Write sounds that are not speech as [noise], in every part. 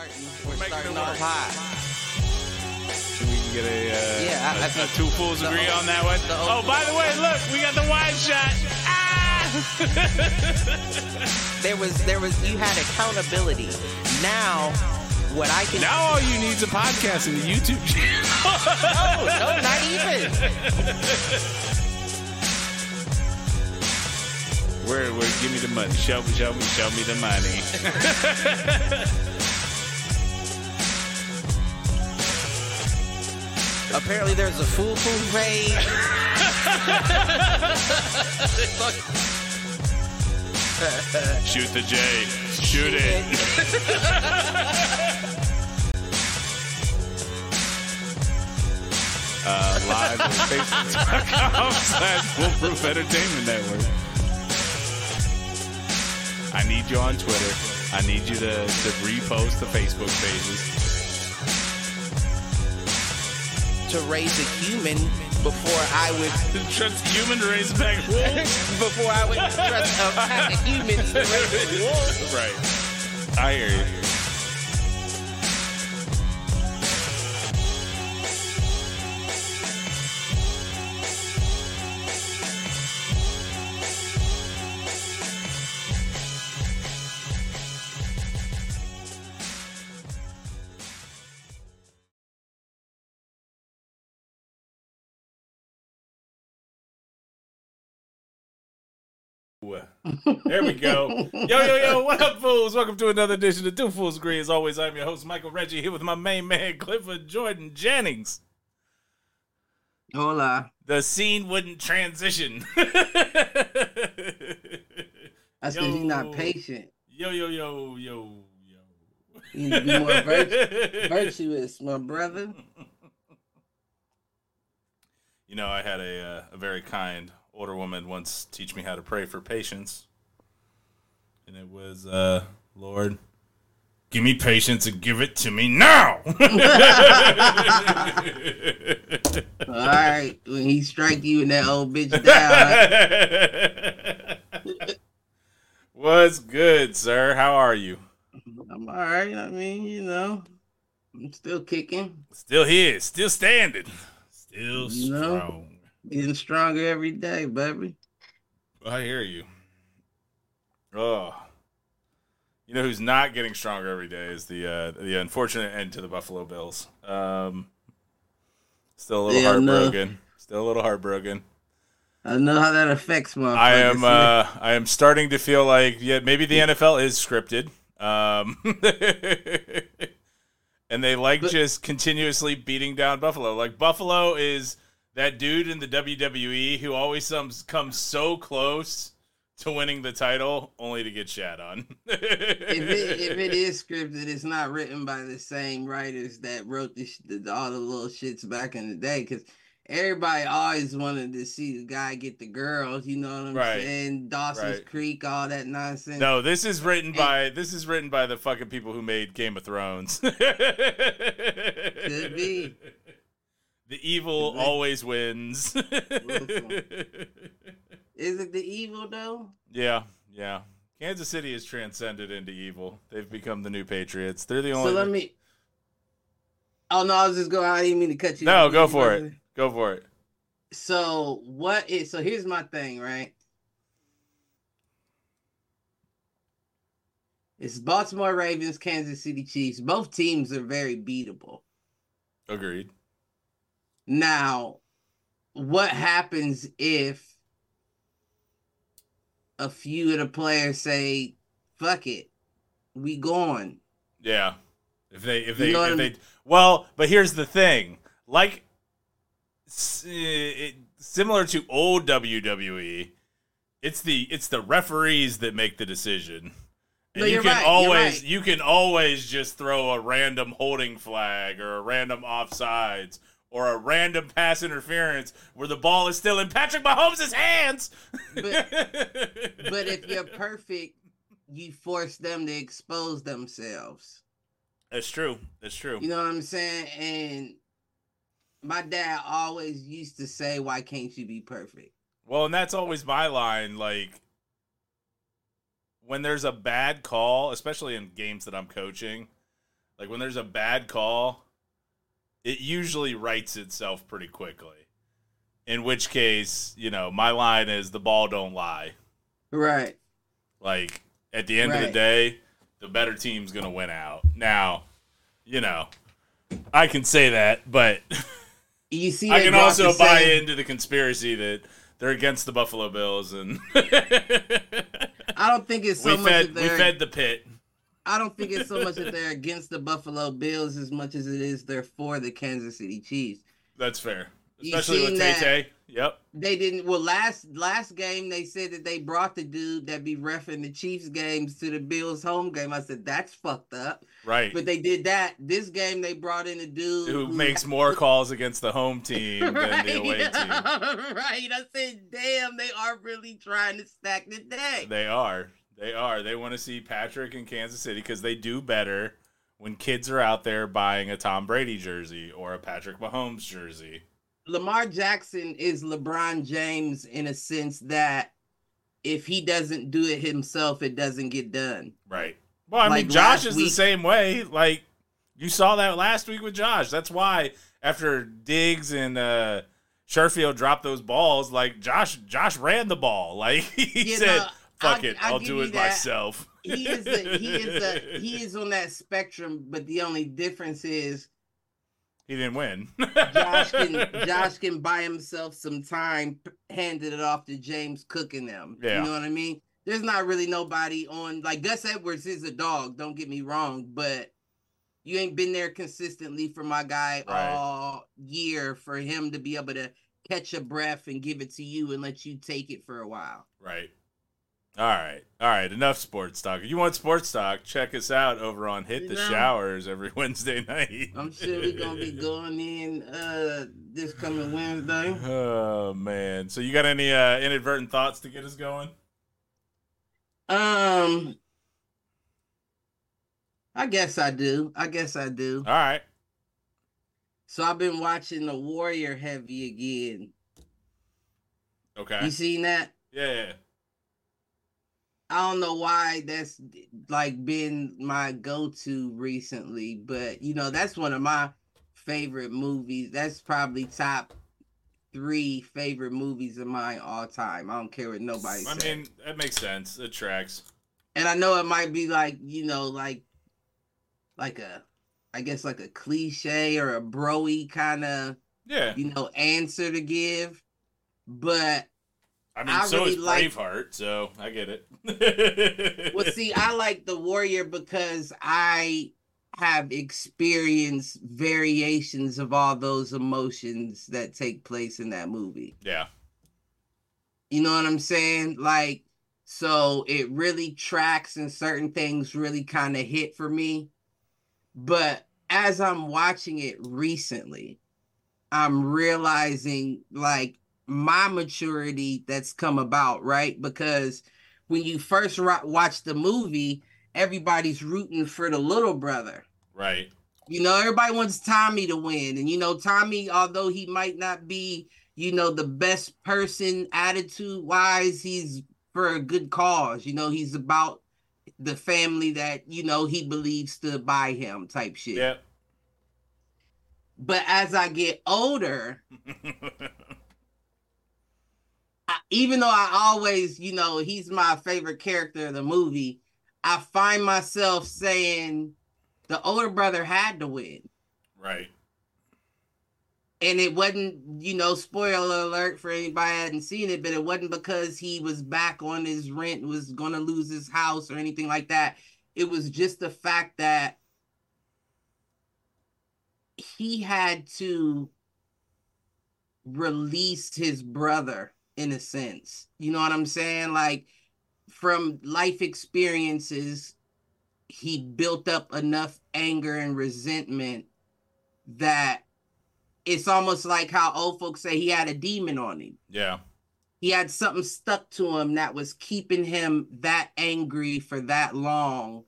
starting. We're making starting it off work. high. So we can get a, uh, Yeah, I- I a- a think two fools the agree o- on that one. the Oh, o- by the way, look, we got the wide shot. Ah! [laughs] There was there was you had accountability. Now, what I can now all you need is a podcast and a YouTube channel. [laughs] no, no, not even. Where, where? Give me the money. Show me, show me, show me the money. [laughs] Apparently, there's a foolproof fool page. Shoot the J. Shoot it. Uh, live on Facebook.com slash Foolproof Entertainment Network. I need you on Twitter. I need you to, to repost the Facebook pages. To raise a human before I would Trust human race back wolves. [laughs] before I would trust a pack of [laughs] humans to raise. Right. I hear you. There we go. Yo, yo, yo, what up, fools? Welcome to another edition of Two Fools Agree. As always, I'm your host, Michael Reggie, here with my main man, Clifford Jordan Jennings. Hola. The scene wouldn't transition. I said he's not patient. Yo, yo, yo, yo, yo. You need to be more vir- [laughs] virtuous, my brother. You know, I had a uh, a very kind older woman once teach me how to pray for patience, and it was, uh, Lord, give me patience and give it to me now. [laughs] All right, when he strike you and that old bitch down, [laughs] What's good, sir? How are you? I'm all right. I mean, you know, I'm still kicking, Still here, still standing, still You know? Getting stronger every day, baby. I hear you. Oh, you know who's not getting stronger every day is the uh, the unfortunate end to the Buffalo Bills. Um, still a little Yeah, heartbroken. Still a little heartbroken. I know how that affects my. I am uh, I am starting to feel like yeah maybe the NFL is scripted. Um, [laughs] and they like But- just continuously beating down Buffalo. Like Buffalo is that dude in the WWE who always comes comes so close to winning the title only to get shat on. if it if it is [laughs] scripted, it's not written by the same writers that wrote this the, all the little shits back in the day. Because everybody always wanted to see the guy get the girls. You know what I'm Right. saying? Dawson's Right. Creek, all that nonsense. No, this is written by this is written by the fucking people who made Game of Thrones. Could be. [laughs] The evil always wins. [laughs] Is it the evil though? yeah, yeah. Kansas City has transcended into evil. They've become the new Patriots. They're the only. So let me. Oh no, I was just going. I didn't mean to cut you. no, off. go for it. Go for it. So what is? So here's my thing, right? It's Baltimore Ravens, Kansas City Chiefs. Both teams are very beatable. Agreed. Now, what happens if a few of the players say, "Fuck it, we going"? Yeah. If they, if You they, know what if I they, mean? well, but here's the thing. Like, eh, it, similar to old WWE, it's the it's the referees that make the decision. And No, you can right, always right. you can always just throw a random holding flag or a random offsides or a random pass interference where the ball is still in Patrick Mahomes' hands. But- [laughs] But if you're perfect, you force them to expose themselves. That's true. That's true. You know what I'm saying? And my dad always used to say, "Why can't you be perfect?" Well, and that's always my line. Like, when there's a bad call, especially in games that I'm coaching, Like when there's a bad call, it usually writes itself pretty quickly. In which case, you know, my line is the ball don't lie. Right. Like at the end of the day, the better team's gonna win out. Now, you know, I can say that, but [laughs] You see, I can also buy same- into the conspiracy that they're against the Buffalo Bills and I don't think it's [laughs] so we much fed that we fed the pit. I don't think it's so much that they're [laughs] against the Buffalo Bills as much as it is they're for the Kansas City Chiefs. That's fair. Especially with Tay Tay. Yep. They didn't. Well, last last game they said that they brought the dude that be refing the Chiefs games to the Bills home game. I said that's fucked up. Right. But they did that. This game they brought in a dude Who makes more [laughs] calls against the home team than the away [laughs] team. right. I said, damn, they are really trying to stack the deck. They are. They are. They want to see Patrick in Kansas City because they do better when kids are out there buying a Tom Brady jersey or a Patrick Mahomes jersey. Lamar Jackson is LeBron James in a sense that if he doesn't do it himself, it doesn't get done. Right. Well, I Like mean, Josh is the same way. Like you saw that last week with Josh. That's why after Diggs and uh Sherfield dropped those balls, like Josh Josh ran the ball. [laughs] Like he You said, know, "Fuck I'll- it, I'll I'll do it that. myself." He is a, he is a [laughs] he is on that spectrum, but the only difference is He didn't win. Josh can [laughs] Josh can buy himself some time, handed it off to James Cook and them. Yeah. You know what I mean? There's not really nobody on like Gus Edwards is a dog. Don't get me wrong, but you ain't been there consistently for my guy Right. all year for him to be able to catch a breath and give it to you and let you take it for a while. Right. All right. All right. Enough sports talk. If you want sports talk, check us out over on Hit You the know. Showers every [laughs] Wednesday night. I'm sure we're gonna be going in uh this coming Wednesday. Oh man. So you got any uh inadvertent thoughts to get us going? Um, I guess I do. I guess I do. All right. So I've been watching the Warrior Heavy again. Okay. You seen that? Yeah, yeah. I don't know why that's like been my go-to recently, but you know that's one of my favorite movies. That's probably top three favorite movies of mine all time. I don't care what nobody I says. mean, that makes sense. It tracks. and I know it might be like you know like like a I guess like a cliche or a broy kind of Yeah. you know answer to give, but I mean, I so really is like- Braveheart, so I get it. [laughs] well see I like the warrior because I have experienced variations of all those emotions that take place in that movie. yeah. You know what I'm saying? Like, so it really tracks and certain things really kind of hit for me. But as I'm watching it recently, I'm realizing like my maturity that's come about, right? Because when you first ro- watch the movie, everybody's rooting for the little brother. Right. You know, everybody wants Tommy to win. And, you know, Tommy, although he might not be, you know, the best person attitude wise, he's for a good cause. You know, he's about the family that, you know, he believes stood by him type shit. Yep. But as I get older, [laughs] even though I always, you know, he's my favorite character of the movie, I find myself saying the older brother had to win. right. and it wasn't you know spoiler alert for anybody that hadn't seen it but it wasn't because he was back on his rent was going to lose his house or anything like that it was just the fact that he had to release his brother in a sense you know what i'm saying like from life experiences he built up enough anger and resentment that it's almost like how old folks say he had a demon on him. Yeah. He had something stuck to him that was keeping him that angry for that long.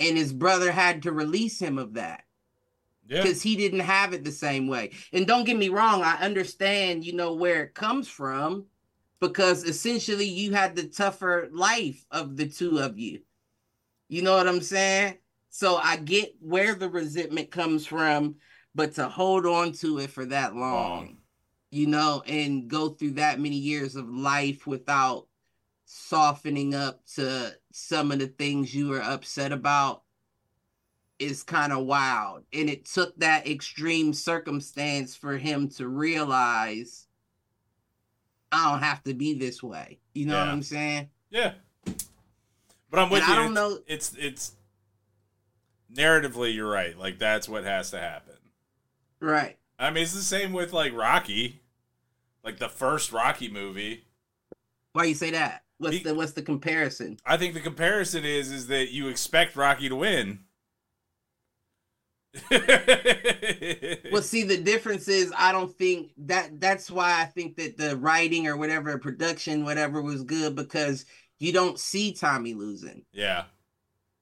And his brother had to release him of that Yeah. because he didn't have it the same way. And don't get me wrong, I understand, you know, where it comes from because essentially you had the tougher life of the two of you. You know what I'm saying? So I get where the resentment comes from, but to hold on to it for that long, you know, and go through that many years of life without softening up to some of the things you were upset about is kind of wild. And it took that extreme circumstance for him to realize I don't have to be this way. You know what I'm saying? Yeah. But I'm with And you. I don't it's, know- It's it's narratively you're right. Like that's what has to happen. Right. I mean, it's the same with like Rocky. Like the first Rocky movie. Why you say that? What's He- the what's the comparison? I think the comparison is is that you expect Rocky to win. Well, [laughs] see, the difference is I don't think that that's why I think that the writing or whatever production, whatever was good because you don't see Tommy losing. yeah.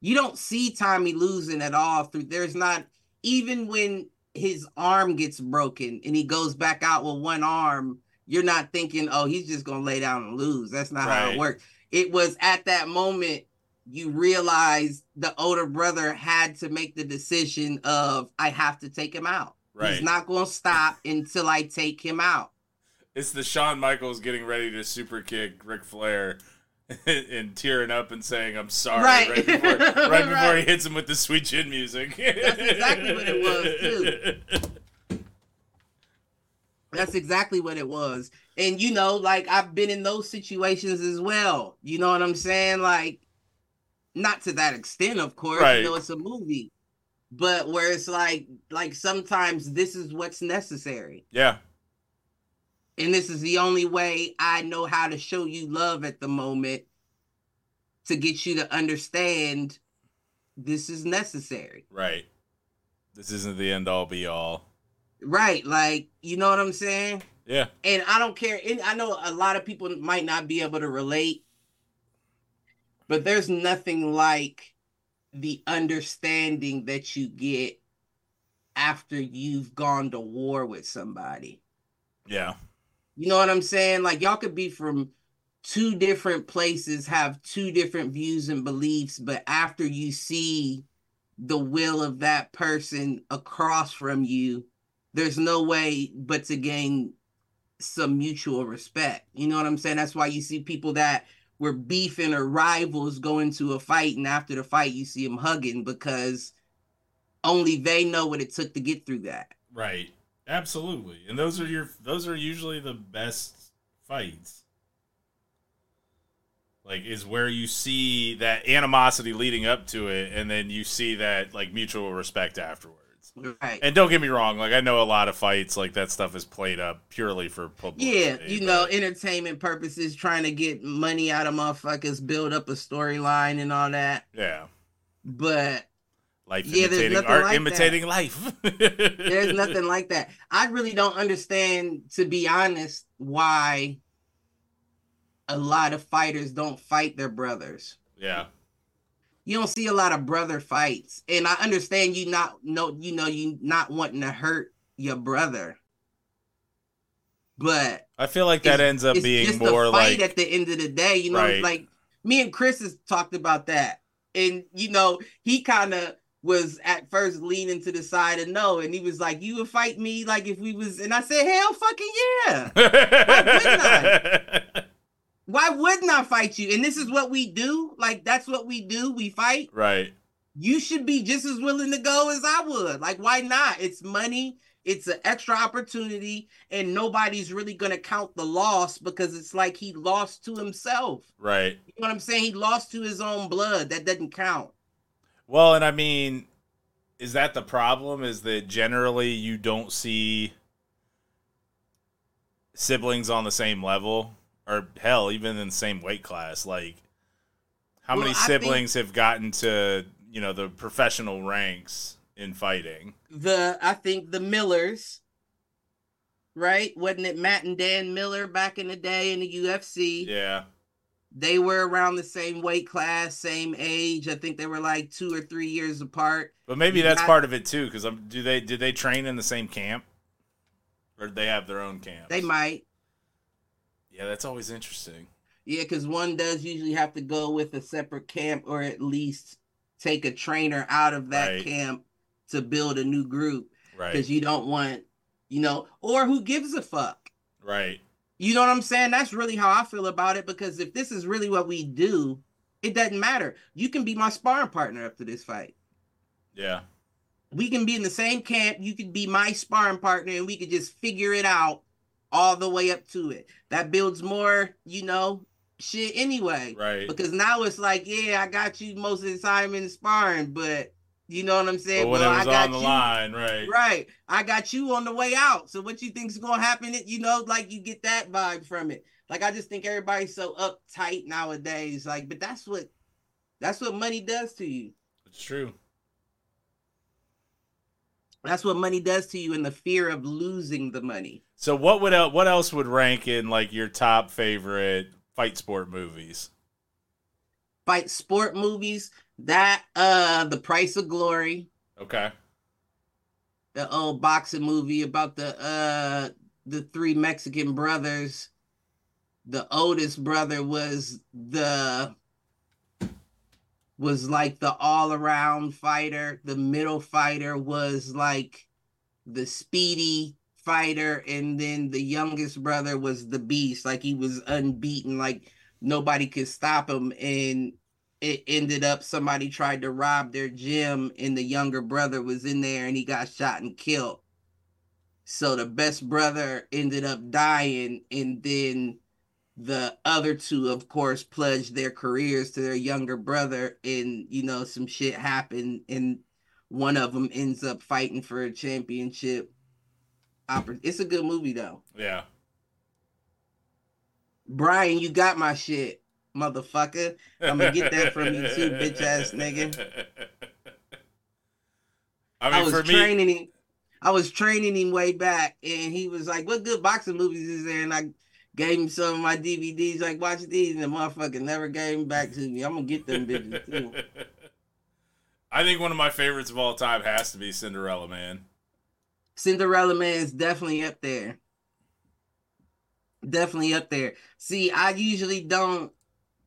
You don't see Tommy losing at all through there's not even when his arm gets broken and he goes back out with one arm, you're not thinking, oh, he's just gonna lay down and lose. That's not how it works. It was at that moment you realize the older brother had to make the decision of I have to take him out. Right. He's not gonna stop until I take him out. It's the Shawn Michaels getting ready to super kick Ric Flair [laughs] and tearing up and saying I'm sorry Right. right, before, right [laughs] before he hits him with the sweet chin music. That's exactly what it was, too. That's exactly what it was. And you know, like I've been in those situations as well. You know what I'm saying? Like, not to that extent, of course. Right. You know, it's a movie. But where it's like, like sometimes this is what's necessary. Yeah. And this is the only way I know how to show you love at the moment to get you to understand this is necessary. Right. This isn't the end all be all. Right. Like, you know what I'm saying? Yeah. and I don't care. And I know a lot of people might not be able to relate, but there's nothing like the understanding that you get after you've gone to war with somebody. Yeah. You know what I'm saying? Like y'all could be from two different places, have two different views and beliefs, but after you see the will of that person across from you, there's no way but to gain some mutual respect. You know what I'm saying? That's why you see people that were beefing or rivals go into a fight, and after the fight, you see them hugging because only they know what it took to get through that. Right. Absolutely. And those are your those are usually the best fights. Like is where you see that animosity leading up to it and then you see that like mutual respect afterwards. Right. And don't get me wrong, like I know a lot of fights like that stuff is played up purely for publicity. Yeah, you know, entertainment purposes, trying to get money out of motherfuckers, build up a storyline and all that. yeah. But Life Yeah, there's imitating art like imitating life. [laughs] there's nothing like that. I really don't understand, to be honest, why a lot of fighters don't fight their brothers. Yeah. You don't see a lot of brother fights, and I understand you not know, you know, you not wanting to hurt your brother, but I feel like that ends up being more like at the end of the day. You know, Right. like me and Chris has talked about that, and you know, he kind of was at first leaning to the side of no, and he was like, "You would fight me like if we was," and I said, "Hell, fucking yeah! Why wouldn't I fight you?" And this is what we do. Like that's what we do. We fight. right. You should be just as willing to go as I would. Like, why not? It's money. It's an extra opportunity, and nobody's really gonna count the loss because it's like he lost to himself. Right. You know what I'm saying? He lost to his own blood. That doesn't count. Well, and I mean, is that the problem? Is that generally you don't see siblings on the same level, or hell, even in the same weight class? Like, how Well, many I think- siblings have gotten to you know the professional ranks in fighting? The I think the Millers, right? Wasn't it Matt and Dan Miller back in the day in the UFC? Yeah. They were around the same weight class, same age. I think they were like two or three years apart. But maybe You that's got- part of it too, because um, do they did they train in the same camp, or did they have their own camps? They might. Yeah, that's always interesting. Yeah, because one does usually have to go with a separate camp or at least take a trainer out of that Right. camp to build a new group Right. because you don't want, you know, or who gives a fuck? Right. You know what I'm saying? That's really how I feel about it because if this is really what we do, it doesn't matter. You can be my sparring partner after this fight. Yeah. We can be in the same camp. You could be my sparring partner and we could just figure it out all the way up to it. That builds more, you know, shit anyway. Right. Because now it's like, yeah, I got you most of the time in sparring, but you know what I'm saying? But Well, I got on the you- line, right. Right. I got you on the way out. So what you think's gonna happen? It, you know, like you get that vibe from it. Like I just think everybody's so uptight nowadays. Like, but that's what that's what money does to you. It's true. That's what money does to you and the fear of losing the money. So what would el- what else would rank in like your top favorite fight sport movies? Fight sport movies, that uh the price of glory, Okay. the old boxing movie about the uh the three Mexican brothers. The oldest brother was the was like the all-around fighter. The middle fighter was like the speedy fighter and then the youngest brother was the beast. Like he was unbeaten. Like nobody could stop him. And it ended up somebody tried to rob their gym and the younger brother was in there and he got shot and killed. So the best brother ended up dying and then the other two of course pledged their careers to their younger brother and you know some shit happened and one of them ends up fighting for a championship it's a good movie though Yeah. brian you got my shit motherfucker I'ma get that from you too, [laughs] bitch ass nigga. I I, was for me, training him. I was training him way back, and he was like, "What good boxing movies is there?" And I gave him some of my DVDs, like, "Watch these," and the motherfucker never gave them back to me. I'm gonna get them bitches too. [laughs] I think one of my favorites of all time has to be Cinderella Man. Cinderella Man is definitely up there. Definitely up there. See, I usually don't.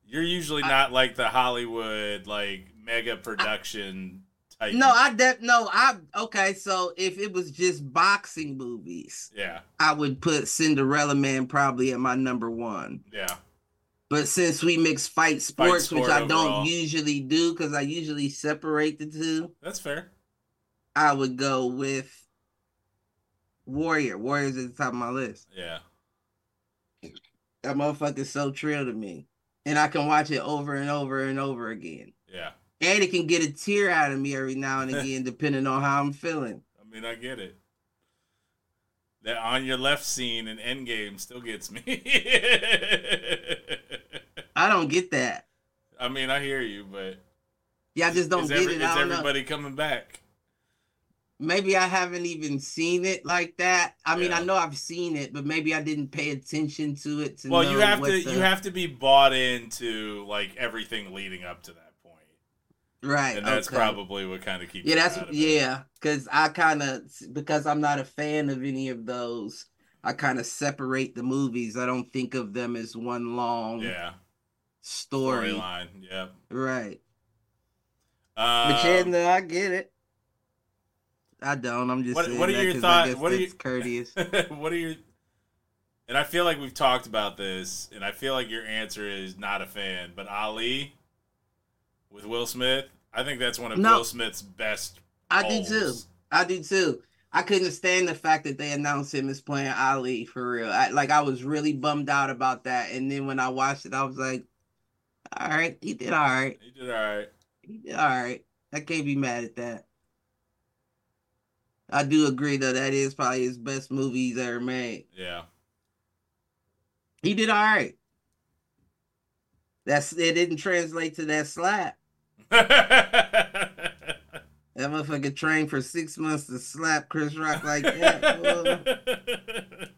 You're usually I- not like the Hollywood like mega production type. No, I def no. I okay. So if it was just boxing movies, Yeah, I would put Cinderella Man probably at my number one. yeah, But since we mix fight sports, sport which I overall. don't usually do because I usually separate the two, that's fair. I would go with Warrior. Warrior's at the top of my list. Yeah, That motherfucker's so trill to me. And I can watch it over and over and over again. And it can get a tear out of me every now and [laughs] again, depending on how I'm feeling. I mean, I get it. That on your left scene in Endgame still gets me. [laughs] I don't get that. I mean, I hear you, but Yeah, I just don't get every- it. is don't know. everybody coming back? maybe I haven't even seen it like that. I mean, Yeah. I know I've seen it, but maybe I didn't pay attention to it. To Well, you have to the- you have to be bought into like everything leading up to that right, and that's okay. probably what kind of keeps. yeah, that's yeah. Because I kind of because I'm not a fan of any of those. I kind of separate the movies. I don't think of them as one long yeah. story. Storyline, yeah. Right. Um, But yeah, no, I get it. I don't. I'm just What- saying what are your 'cause thought- I guess what are you- [laughs] courteous. what are your and I feel like we've talked about this, and I feel like your answer is not a fan, but Ali with Will Smith, I think that's one of No. Will Smith's best. I do too. I do too. I couldn't stand the fact that they announced him as playing Ali for real. I, like I was really bummed out about that. And then when I watched it, I was like, "All right, he did all right. He did all right. He did all right. I can't be mad at that." I do agree though. That is probably his best movie he's ever made. Yeah. He did all right. That's it. Didn't translate to that slap. [laughs] That motherfucker trained for six months to slap Chris Rock like that.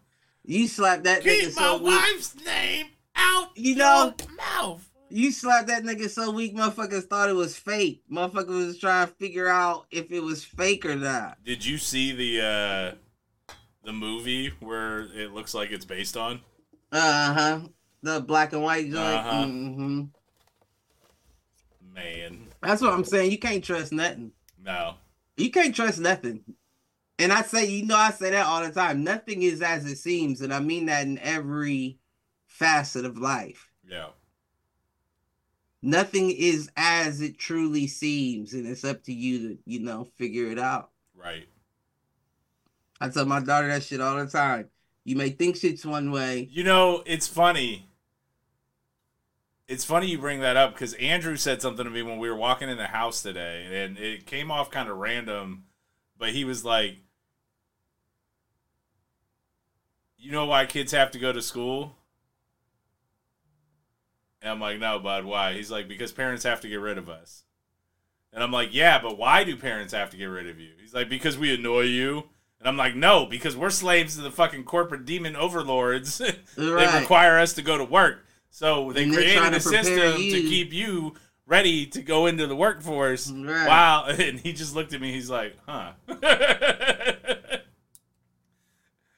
You slapped that nigga Keep so my weak. wife's name out You know- your mouth. You slapped that nigga so weak, motherfuckers thought it was fake. Motherfucker was trying to figure out if it was fake or not. Did you see the uh the movie where it looks like it's based on? Uh huh. The black and white joint. Uh-huh. hmm Man. That's what I'm saying. You can't trust nothing. No. You can't trust nothing. And I say, you know, I say that all the time. Nothing is as it seems, and I mean that in every facet of life. Yeah. Nothing is as it truly seems, and it's up to you to, you know, figure it out. Right. I tell my daughter that shit all the time. You may think shit's one way. You know, it's funny. It's funny you bring that up because Andrew said something to me when we were walking in the house today, and it came off kind of random, but he was like, "You know why kids have to go to school?" And I'm like, "No, bud, why?" He's like, "Because parents have to get rid of us." And I'm like, "Yeah, but why do parents have to get rid of you?" He's like, "Because we annoy you." And I'm like, no, because we're slaves to the fucking corporate demon overlords. [laughs] they Right. require us to go to work. So they created a system you. to keep you ready to go into the workforce. Right. Wow. [laughs] And he just looked at me. He's like, huh. [laughs]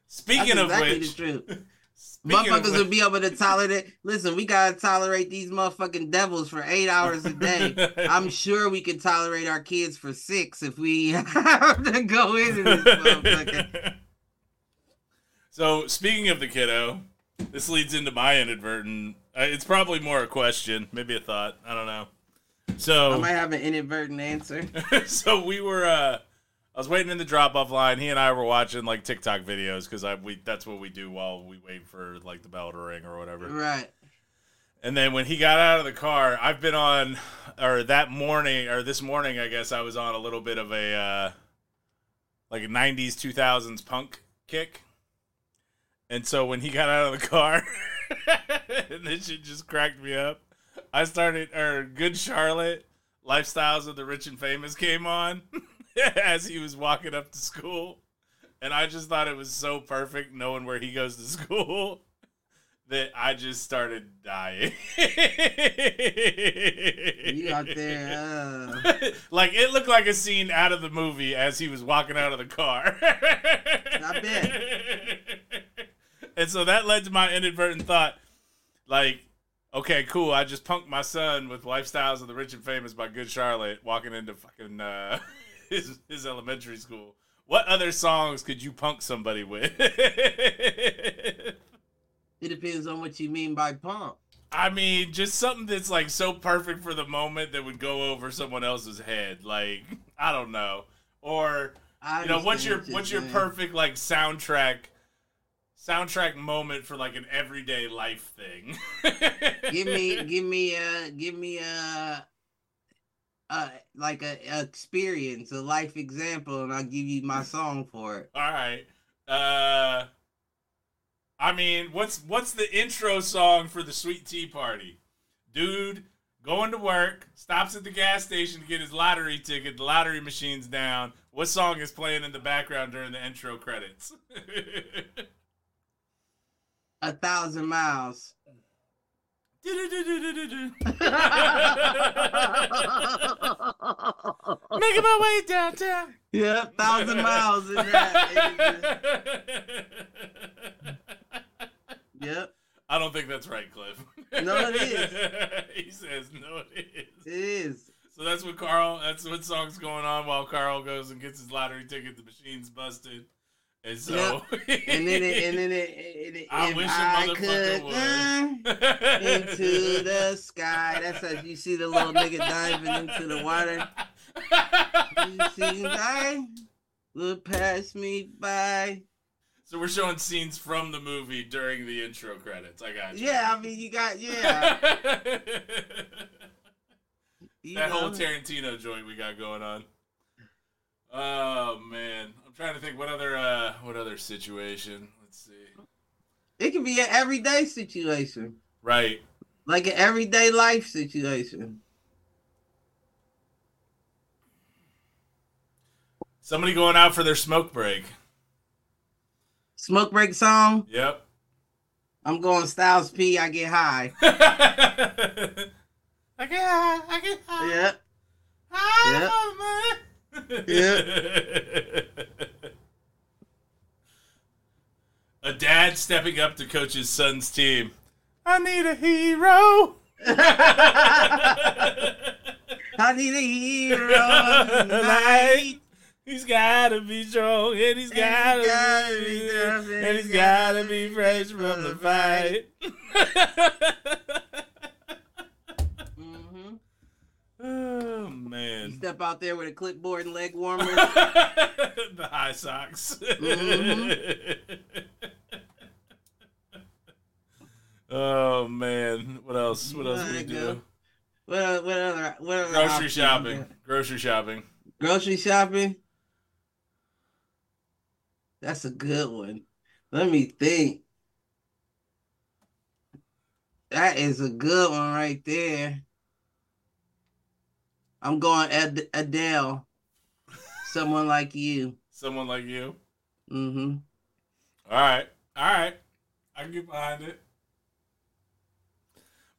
Speaking That's of exactly which, the [laughs] speaking Motherfuckers would be able to tolerate. Listen, we gotta tolerate these motherfucking devils for eight hours a day. I'm sure we can tolerate our kids for six if we have to go into this motherfucker. so speaking of the kiddo, this leads into my inadvertent. uh, It's probably more a question, maybe a thought. I don't know. So I might have an inadvertent answer. [laughs] so we were uh I was waiting in the drop off line. He and I were watching like TikTok videos because I we that's what we do while we wait for like the bell to ring or whatever. Right. And then when he got out of the car, I've been on or that morning or this morning I guess I was on a little bit of a uh like a 90s 2000s punk kick. And so when he got out of the car [laughs] and this shit just cracked me up. I started or Good Charlotte Lifestyles of the Rich and Famous came on [laughs] as he was walking up to school. And I just thought it was so perfect knowing where he goes to school [laughs] that I just started dying. You out there, uh, like it looked like a scene out of the movie as he was walking out of the car. I bet. [laughs] And so that led to my inadvertent thought, like, okay, cool. I just punked my son with "Lifestyles of the Rich and Famous" by Good Charlotte, walking into fucking uh, [laughs] his his elementary school. What other songs could you punk somebody with? [laughs] it depends on what you mean by punk. I mean, just something that's like so perfect for the moment that would go over someone else's head. Like, I don't know. Or I you know, what's your what's your perfect like soundtrack soundtrack moment for like an everyday life thing? [laughs] give me give me a give me a uh like a, a experience a life example and i'll give you my song for it All right. Uh I mean, what's what's the intro song for the Sweet Tea Party? Dude going to work, stops at the gas station to get his lottery ticket. The lottery machine's down. What song is playing in the background during the intro credits? [laughs] a thousand miles [laughs] Making my way downtown. yeah thousand miles in that yep I don't think that's right, Cliff. No, it is. [laughs] he says no, it is. it is So that's what Carl. That's what song's going on while Carl goes and gets his lottery ticket. The machine's busted, and so. and then it and then it, it, it [laughs] I wish i could uh, into [laughs] the sky that's as you see the little nigga diving into the water you see him dive look past me by So we're showing scenes from the movie during the intro credits. I got you. Yeah, I mean, you got yeah. [laughs] you that whole. Tarantino joint we got going on. Oh man, trying to think what other uh what other situation. Let's see. It can be an everyday situation, Right. like an everyday life situation. Somebody going out for their smoke break. Smoke break song. Yep. I'm going Styles P. I get high. [laughs] I get high, I get high. Yeah. high Yeah. [laughs] A dad stepping up to coach his son's team. I need a hero. [laughs] I need a hero tonight. He's gotta be strong, and he's And gotta, gotta be, be tough, and he's gotta be fresh from the fight. [laughs] oh You man, step out there with a clipboard and leg warmer. [laughs] the high socks. Mhm. oh man, what else? What else we do? What, what other? What other Grocery shopping. Grocery shopping. Grocery shopping. That's a good one. Let me think. That is a good one right there. I'm going Ad- Adele. Someone like you. Someone like you. Mm-hmm. All right. All right. I can get behind it.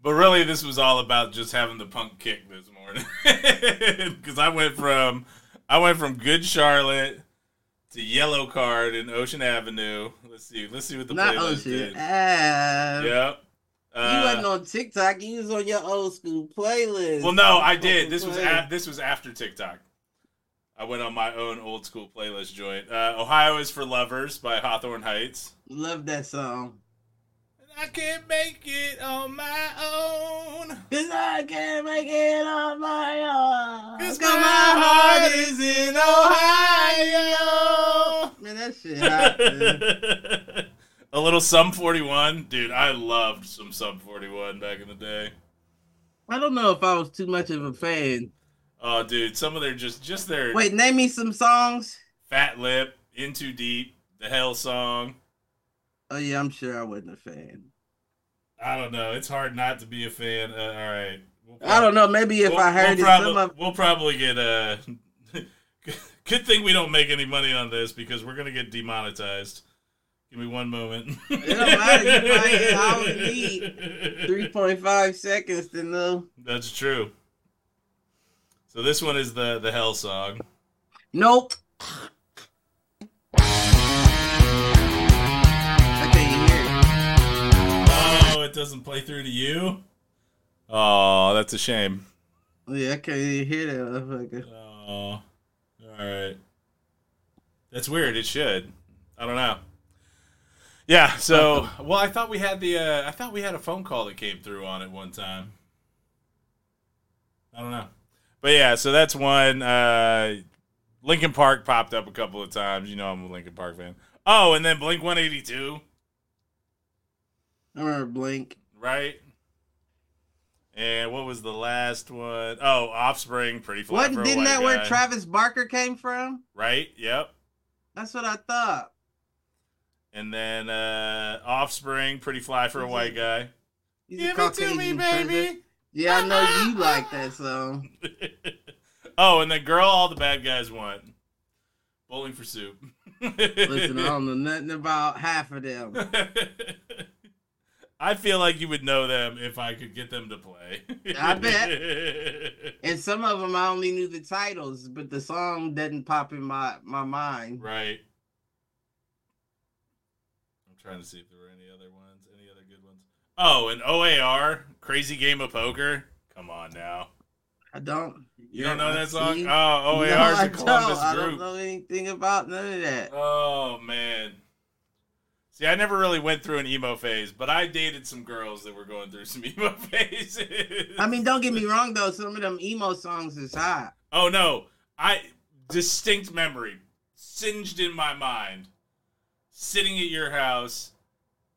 But really, this was all about just having the punk kick this morning, [laughs] because I went from I went from Good Charlotte to Yellowcard in Ocean Avenue. Let's see. Let's see what the Not playlist Ocean. did. Ah. Yep. You Uh, wasn't on TikTok. You was on your old school playlist. well, no, I did. This was a, this was after TikTok. I went on my own old school playlist joint. Uh, Ohio is for Lovers by Hawthorne Heights. Love that song. I can't make it on my own. Cause I can't make it on my own. Cause Cause my heart is in Ohio. Man, that shit hot, man. [laughs] A little Sum 41. Dude, I loved some Sum 41 back in the day. I don't know if I was too much of a fan. Oh, dude, some of their just just their Wait, name me some songs. Fat Lip, In Too Deep, the Hell song. Oh yeah, I'm sure I wasn't a fan. I don't know. It's hard not to be a fan. Uh, all right. We'll I don't know. Maybe if we'll- I heard we'll it, probably, some of we'll probably get uh [laughs] good thing we don't make any money on this because we're gonna get demonetized. Give me one moment. It don't matter, you might- I only need three point five seconds to know. That's true. So this one is the the hell song. Nope. I can't hear Oh, it doesn't play through to you. Oh, that's a shame. Yeah, I can't even hear that motherfucker. Oh, all right. That's weird. It should. I don't know. Yeah. So, well, I thought we had the. Uh, I thought we had a phone call that came through on it one time. I don't know. But yeah, so that's one. Uh, Linkin Park popped up a couple of times. You know, I'm a Linkin Park fan. Oh, and then Blink 182, I remember Blink. right? And what was the last one? Oh, Offspring, pretty fly What for didn't white that where. Travis Barker came from? Right. Yep. That's what I thought. And then uh Offspring, pretty fly for a white guy. He's a Caucasian person. baby. Yeah, I know you like that song. [laughs] oh, and then girl, all the bad guys want. Bowling for soup. Listen, I don't know [laughs] nothing about half of them. [laughs] I feel like you would know them if I could get them to play. I bet. And some of them I only knew the titles, but the song didn't pop in my, my mind. right. Trying to see if there were any other ones. Any other good ones? Oh, and OAR, Crazy Game of Poker. Come on now. I don't. You don't know that song? See? Oh, OAR no, is I a Columbus don't. I don't know anything about none of that. Oh man. See, I never really went through an emo phase, but I dated some girls that were going through [laughs] some emo phases. I mean, don't get me wrong though. Some of them emo songs is hot. oh no, I distinct memory, singed in my mind, sitting at your house,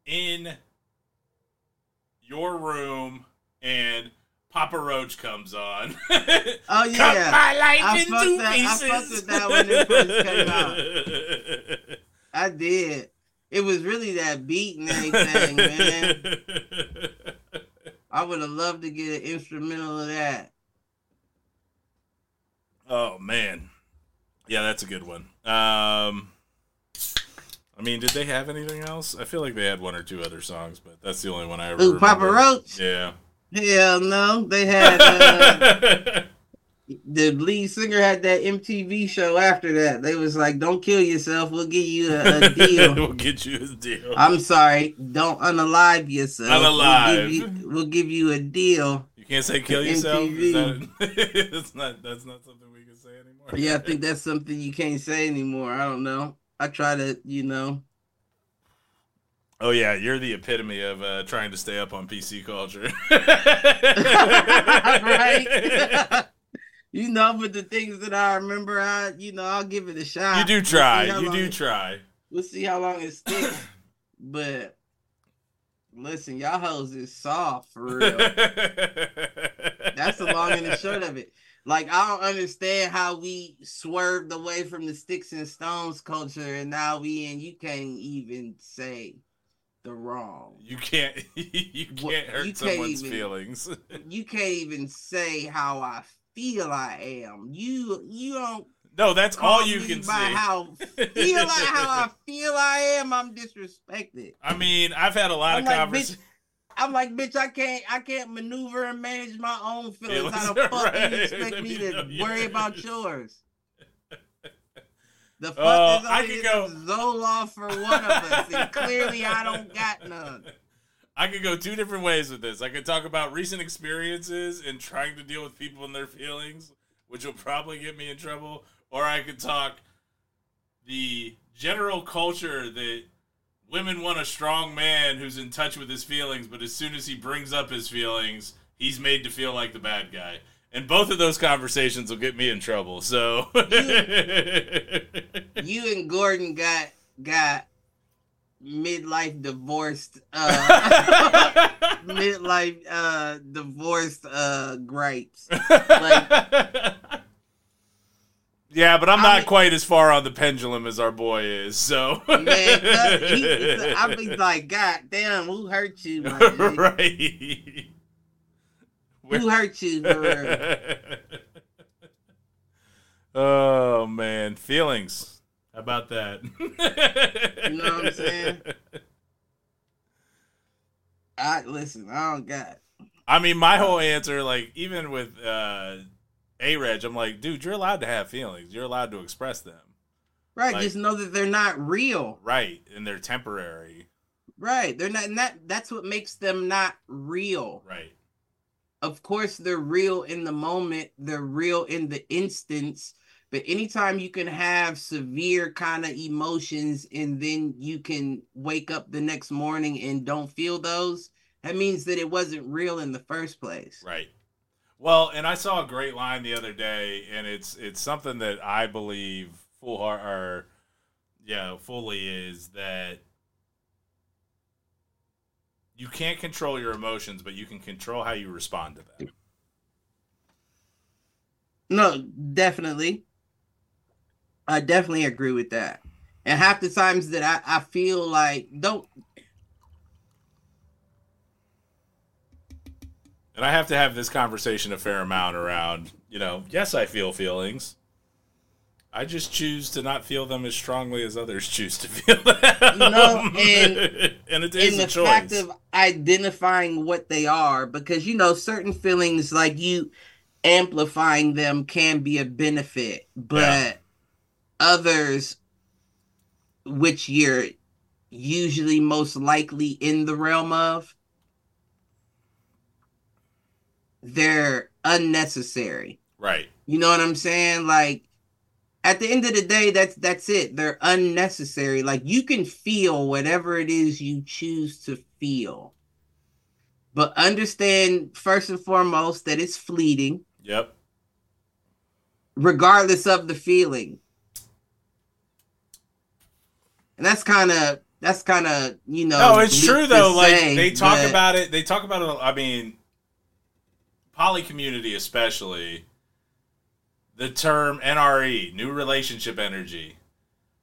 in your room, and Papa Roach comes on. [laughs] Oh Cut yeah, my life I into fucked that- I fucked with that when it first came out. [laughs] I did. It was really that beat and everything, man. I would have loved to get an instrumental of that. Oh man, yeah, that's a good one. Um, I mean, did they have anything else? I feel like they had one or two other songs, but that's the only one I ever. Ooh, Papa. Roach? Yeah. Hell no, they had uh, [laughs] the lead singer had that MTV show after that. They was like, "Don't kill yourself. We'll give you a, a [laughs] deal." we'll get you a deal. I'm sorry, don't unalive yourself. We'll Unalive. give you, we'll give you a deal. you Can't say kill yourself. That, [laughs] that's not that's not something we can say anymore. Yeah, I think that's something you can't say anymore. I don't know. I try to, you know. Oh yeah, you're the epitome of uh, trying to stay up on PC culture. [laughs] right. [laughs] you know, but the things that I remember, I you know, I'll give it a shot. You do try. We'll you do it, try. We'll see how long it sticks. [clears throat] but listen, y'all hoes is soft for real. [laughs] That's the long and the short of it. Like I don't understand how we swerved away from the sticks and stones culture, and now we in. You can't even say the wrong. You can't. [laughs] You can't hurt you can't someone's even, feelings. you can't even say how I feel. I am. You. You don't. No, that's all you can say. How feel like how I [laughs] feel I am. I'm disrespected. I mean, I've had a lot I'm of like, conversations. I'm like, bitch, I can't, I can't maneuver and manage my own [laughs] feelings. How the [laughs] fuck right. you expect me [laughs] to worry about yours? The fuck uh, is I can go Zoloft for one of us, and clearly I don't got none. I could go two different ways with this. I could talk about recent experiences and trying to deal with people and their feelings, which will probably get me in trouble, or I could talk the general culture that women want a strong man who's in touch with his feelings, but as soon as he brings up his feelings, he's made to feel like the bad guy. And both of those conversations will get me in trouble. So you, [laughs] you and Gordon got got midlife divorced uh [laughs] midlife uh divorced uh gripes. [laughs] Like yeah, but I'm I not mean, quite as far on the pendulum as our boy is. So man, he, [laughs] I be like, God damn, who hurt you? [laughs] right. Who hurt you? [laughs] oh man, feelings. How about that? you know what I'm saying? I listen. I don't got. I mean, my whole answer, like even with uh a Reg, I'm like, dude, you're allowed to have feelings. You're allowed to express them. Right. Like, just know that they're not real. Right. And they're temporary. Right. They're not, that that's what makes them not real. Right. Of course, they're real in the moment, they're real in the instance. But anytime you can have severe kind of emotions and then you can wake up the next morning and don't feel those, that means that it wasn't real in the first place. Right. Well, and I saw a great line the other day, and it's it's something that I believe full heart or yeah, fully is that you can't control your emotions, but you can control how you respond to them. No, definitely. I definitely agree with that. And half the times that I, I feel like don't And I have to have this conversation a fair amount around, you know, yes, I feel feelings. I just choose to not feel them as strongly as others choose to feel them. You know, [laughs] and, and it is in the choice. fact of identifying what they are, because you know, certain feelings like you amplifying them can be a benefit, but yeah. others which you're usually most likely in the realm of they're unnecessary. Right. You know what I'm saying? Like at the end of the day, that's that's it. They're unnecessary. Like you can feel whatever it is you choose to feel. But understand first and foremost that it's fleeting. Yep. Regardless of the feeling. And that's kind of that's kind of you know. No, it's true though. Like they talk but... about it. They talk about it. I mean, poly community especially the term NRE, new relationship energy.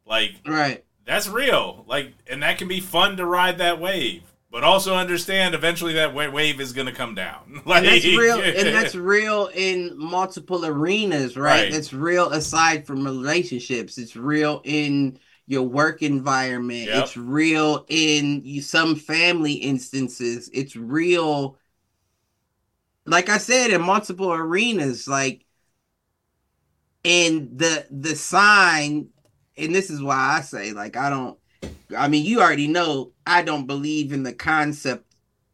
Like right. That's real. Like and that can be fun to ride that wave. But also understand eventually that wave is going to come down. Like, [laughs] and that's real and that's real in multiple arenas, right? right? It's real aside from relationships. It's real in your work environment. Yep. It's real in some family instances. It's real like I said, in multiple arenas, like and the the sign, and this is why I say, like, I don't I mean, you already know I don't believe in the concept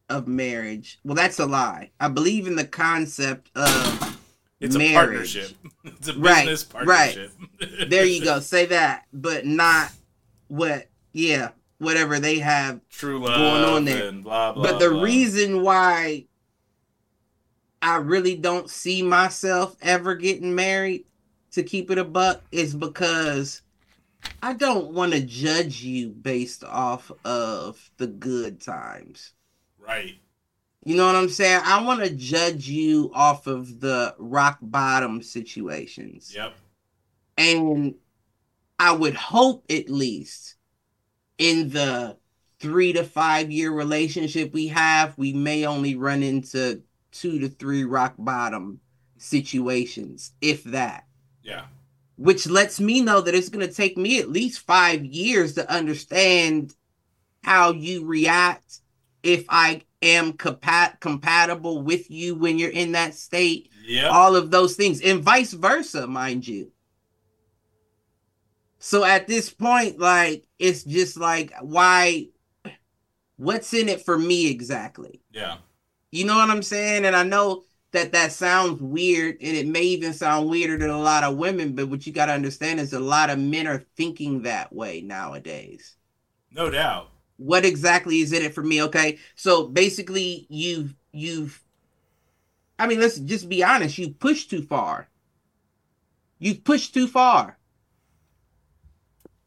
of marriage. Well, that's a lie. I believe in the concept of It's marriage. a partnership. [laughs] It's a Right, business right. partnership. [laughs] There you go. Say that, but not what. Yeah, whatever they have True love Going on there. and blah blah. but the blah. reason why I really don't see myself ever getting married to keep it a buck is because I don't want to judge you based off of the good times. right, You know what I'm saying? I want to judge you off of the rock bottom situations. yep, And I would hope at least in the three to five year relationship we have, we may only run into two to three rock bottom situations, if that. yeah, Which lets me know that it's going to take me at least five years to understand how you react if I am compat- compatible with you when you're in that state yep. all of those things and vice versa mind you so at this point like it's just like why what's in it for me exactly yeah, you know what i'm saying? And i know that that sounds weird and it may even sound weirder than a lot of women but what you got to understand is a lot of men are thinking that way nowadays. No doubt. what exactly is in it for me okay? So basically you've you've i mean let's just be honest you pushed too far. You've pushed too far.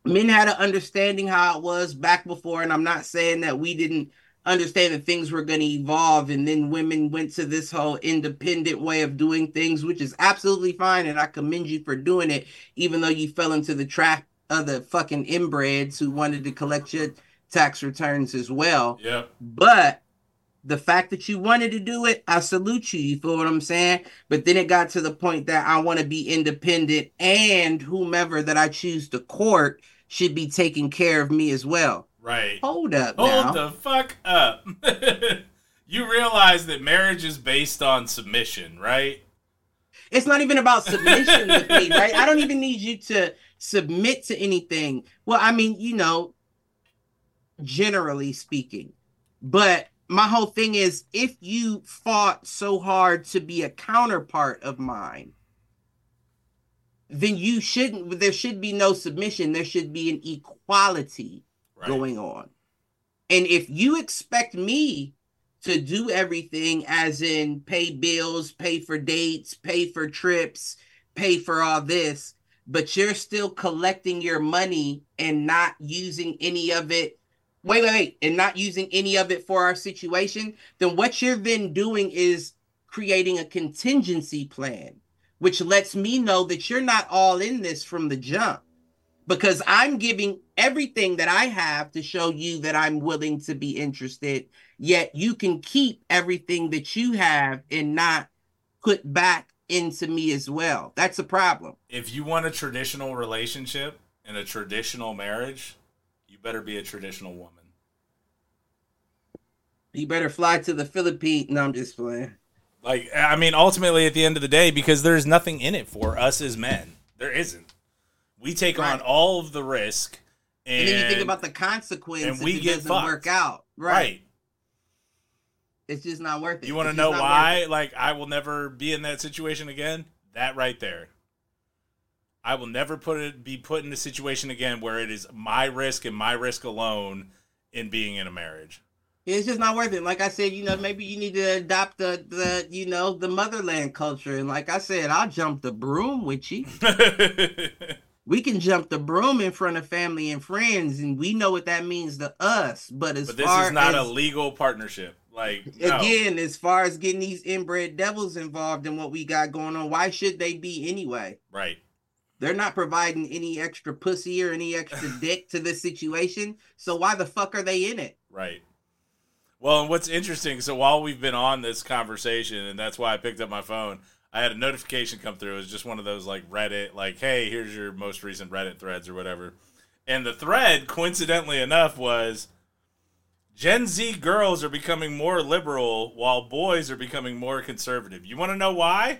Men had an understanding how it was back before and i'm not saying that we didn't understand that things were going to evolve and then women went to this whole independent way of doing things which is absolutely fine and i commend you for doing it even though you fell into the trap of the fucking inbreds who wanted to collect your tax returns as well Yep, but the fact that you wanted to do it, I salute you. You feel what I'm saying? But then it got to the point that I want to be independent and whomever that I choose to court should be taking care of me as well. Right. Hold up Hold now. the fuck up. [laughs] you realize that marriage is based on submission, right? It's not even about submission with me, [laughs] right? I don't even need you to submit to anything. Well, I mean, you know, generally speaking. But my whole thing is if you fought so hard to be a counterpart of mine, then you shouldn't, there should be no submission. There should be an equality Right. going on. And if you expect me to do everything, as in pay bills, pay for dates, pay for trips, pay for all this, but you're still collecting your money and not using any of it. Wait, wait, wait, and not using any of it for our situation, then what you're then doing is creating a contingency plan, which lets me know that you're not all in this from the jump because I'm giving everything that I have to show you that I'm willing to be interested. Yet you can keep everything that you have and not put back into me as well. That's a problem. If you want a traditional relationship and a traditional marriage, you better be a traditional woman. You better fly to the Philippines. No, I'm just playing. Like, I mean, ultimately, at the end of the day, because there's nothing in it for us as men. There isn't. We take Right. on all of the risk, and, And, then you think about the consequence and if we it get doesn't fucked. work out. Right. right. It's just not worth it. You want to know just not worth why? Like, I will never be in that situation again. That right there. I will never put it be put in a situation again where it is my risk and my risk alone in being in a marriage. It's just not worth it. Like I said, you know, maybe you need to adopt the the you know the motherland culture. And like I said, I'll jump the broom with you. [laughs] We can jump the broom in front of family and friends, and we know what that means to us. But as but this far is not as a legal partnership. Like no. again, as far as getting these inbred devils involved in what we got going on, why should they be anyway? right? They're not providing any extra pussy or any extra [laughs] dick to this situation. So why the fuck are they in it? Right. Well, and what's interesting, so while we've been on this conversation, and that's why I picked up my phone, I had a notification come through. It was just one of those like Reddit, like, hey, here's your most recent Reddit threads or whatever. And the thread, coincidentally enough, was Gen Z girls are becoming more liberal while boys are becoming more conservative. You want to know why?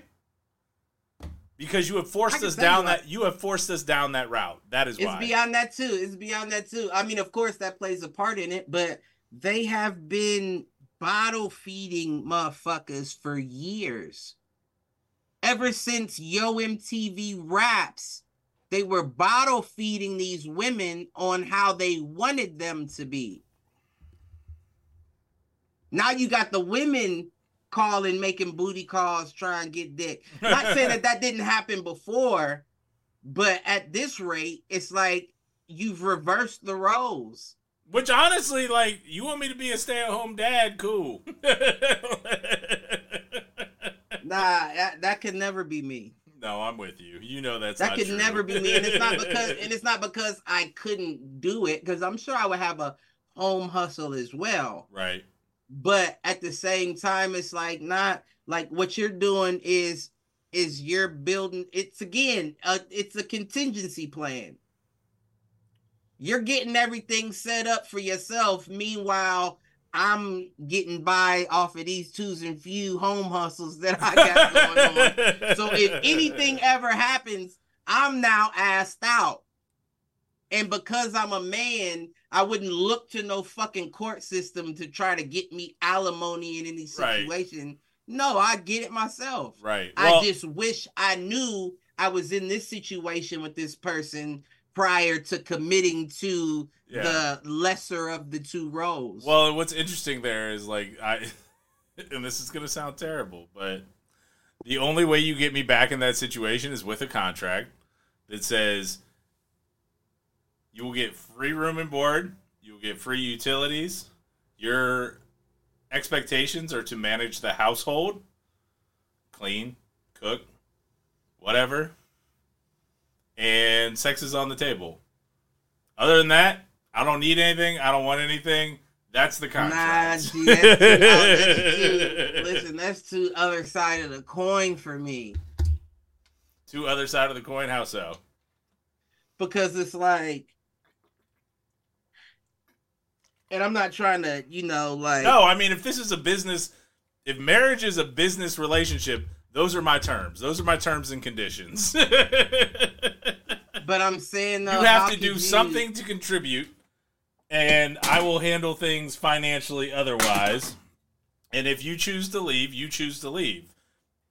Because you have forced us down that you have forced us down that route. That is It's why. It's beyond that too. It's beyond that too. I mean, of course, that plays a part in it, but they have been bottle feeding motherfuckers for years. Ever since Yo MTV Raps, they were bottle feeding these women on how they wanted them to be. Now you got the women calling, making booty calls, trying to get dick. Not saying that that didn't happen before, but at this rate, it's like you've reversed the roles. Which honestly, like, you want me to be a stay-at-home dad? Cool. [laughs] Nah, that, that could never be me. no, I'm with you. You know that's That not could true. never be me, and it's not [laughs] because and it's not because I couldn't do it, because I'm sure I would have a home hustle as well. right. But at the same time, it's like not like what you're doing is is you're building. It's again, uh, it's a contingency plan. You're getting everything set up for yourself. Meanwhile, I'm getting by off of these twos and few home hustles that I got [laughs] going on. So if anything ever happens, I'm now asked out. And because I'm a man, I wouldn't look to no fucking court system to try to get me alimony in any Right. situation. No, I get it myself. right. I just wish I knew I was in this situation with this person prior to committing to yeah. the lesser of the two roles. Well, what's interesting there is like I, [laughs] and this is gonna sound terrible, but the only way you get me back in that situation is with a contract that says you will get free room and board, you will get free utilities. Your expectations are to manage the household, clean, cook, whatever, and sex is on the table. Other than that, I don't need anything. I don't want anything. That's the Nah, contract. G, that's too, oh, that's too- [laughs] listen, that's two other side of the coin for me. Two other side of the coin. How so? because it's like and I'm not trying to, you know, like No, I mean, if this is a business, if marriage is a business relationship, those are my terms. Those are my terms and conditions. [laughs] but I'm saying though, how have to do you- something to contribute, and I will handle things financially otherwise. And if you choose to leave, you choose to leave.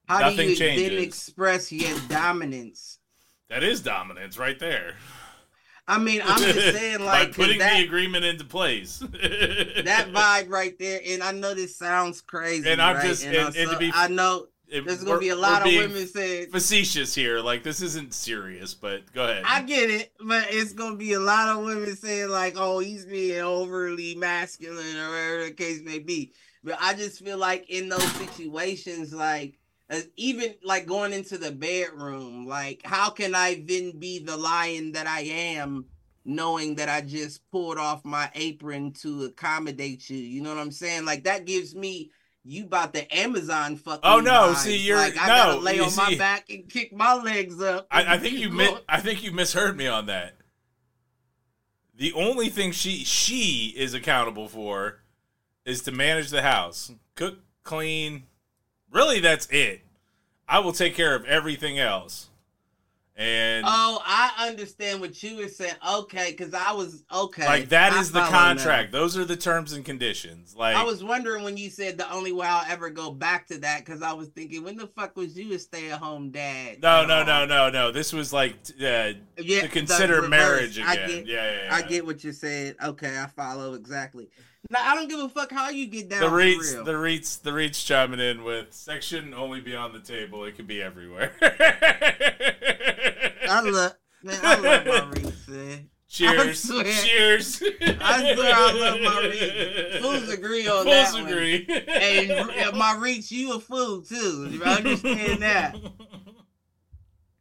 How nothing do you changes. then express your dominance? That is dominance right there. I mean, I'm just [laughs] saying, like, putting that, the agreement into place. that [laughs] vibe right there, and I know this sounds crazy, And I'm right? just- and, and- to be- I know It- there's gonna be a lot of women saying, facetious here. Like this isn't serious, but go ahead. I get it, but it's gonna be a lot of women saying like, "Oh, he's being overly masculine," or whatever the case may be. But I just feel like in those situations, like uh, even like going into the bedroom, like how can I then be the lion that I am, knowing that I just pulled off my apron to accommodate you? You know what I'm saying? Like that gives me. You about the Amazon fucking? Oh, no, vibes. see, you're- like I no, gotta lay on my back and kick my legs up. I, I think you [laughs] mi- I think you misheard me on that. The only thing she she is accountable for is to manage the house, cook, clean. Really, that's it. I will take care of everything else. And Oh, I understand what you were saying. Okay, because I was okay. like that I is the follow now. contract. Those are the terms and conditions. Like I was wondering when you said the only way I'll ever go back to that because I was thinking, when the fuck was you a stay at home dad? no, no, no, no, no. This was like uh, Yeah, to consider marriage I again. get, yeah, yeah, yeah. I get what you're saying. Okay, I follow exactly. Now I don't give a fuck how you get down. the real. the REITs, the REITs chiming in with sex shouldn't only be on the table; it could be everywhere. I [laughs] love, man, I love my REITs, man. Cheers! swear- Cheers! I swear I love my REITs. Fools [laughs] agree on that Fools one. agree. And uh, my REITs, you a fool too. You understand that? [laughs]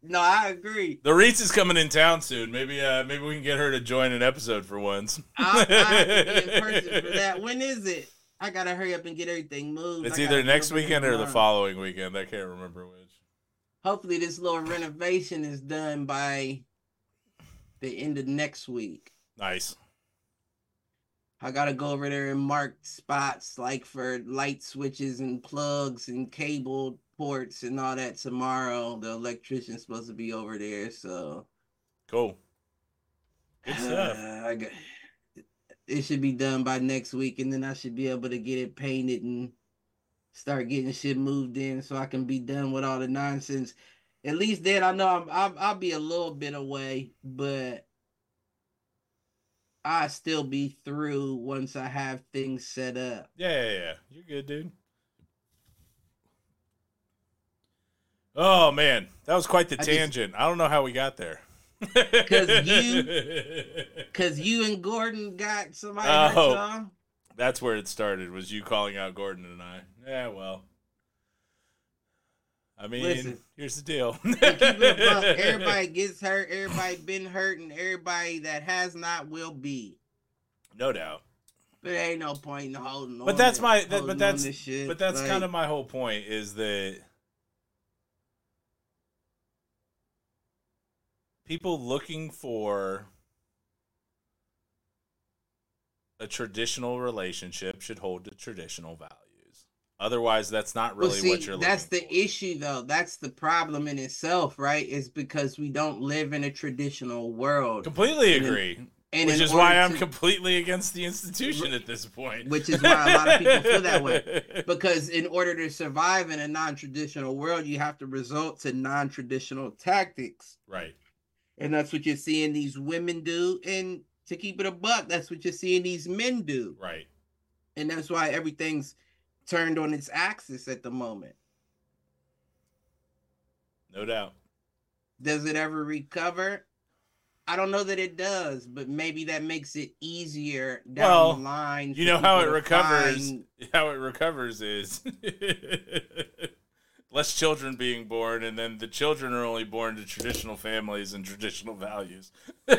No, I agree. The REITs is coming in town soon. Maybe, uh, maybe we can get her to join an episode for once. I, I have to be in [laughs] person for that. When is it? I gotta hurry up and get everything moved. It's I either next weekend or the following weekend. I can't remember which. Hopefully, this little renovation is done by the end of next week. Nice. I gotta go over there and mark spots like for light switches and plugs and cable ports and all that tomorrow. The electrician's supposed to be over there, so Cool. Good [sighs] stuff. Uh, I got, it should be done by next week, and then I should be able to get it painted and start getting shit moved in, so I can be done with all the nonsense. At least then I know I'm, I'll, I'll be a little bit away, but I still be through once I have things set up. Yeah, yeah, yeah. You're good, dude. Oh man, that was quite the I just- tangent. I don't know how we got there. 'Cause [laughs] you- Cause you and Gordon got somebody Oh. That's where it started. Was you calling out Gordon and I? Yeah, well. I mean, Listen. here's the deal. To keep it a buck, everybody gets hurt. Everybody been hurt, and everybody that has not will be. no doubt. But there ain't no point in holding on. But that's my. That, but that's. But that's Like, kind of my whole point. Is that people looking for a traditional relationship should hold to traditional values. Otherwise, that's not Well, really see, what you're looking for. that's the for. issue, though. That's the problem in itself, right? Is because we don't live in a traditional world, Completely agree. and which is why I'm to- completely against the institution at this point. Which is why a lot of people feel that way. [laughs] because in order to survive in a non-traditional world, you have to resort to non-traditional tactics. Right. And that's what you're seeing these women do. And to keep it a buck, that's what you're seeing these men do. Right. And that's why everything's turned on its axis at the moment. No doubt. Does it ever recover? I don't know that it does, but maybe that makes it easier down Well, the line. You know how it recovers. find- How it recovers is [laughs] [laughs] less children being born, and then the children are only born to traditional families and traditional values. [laughs]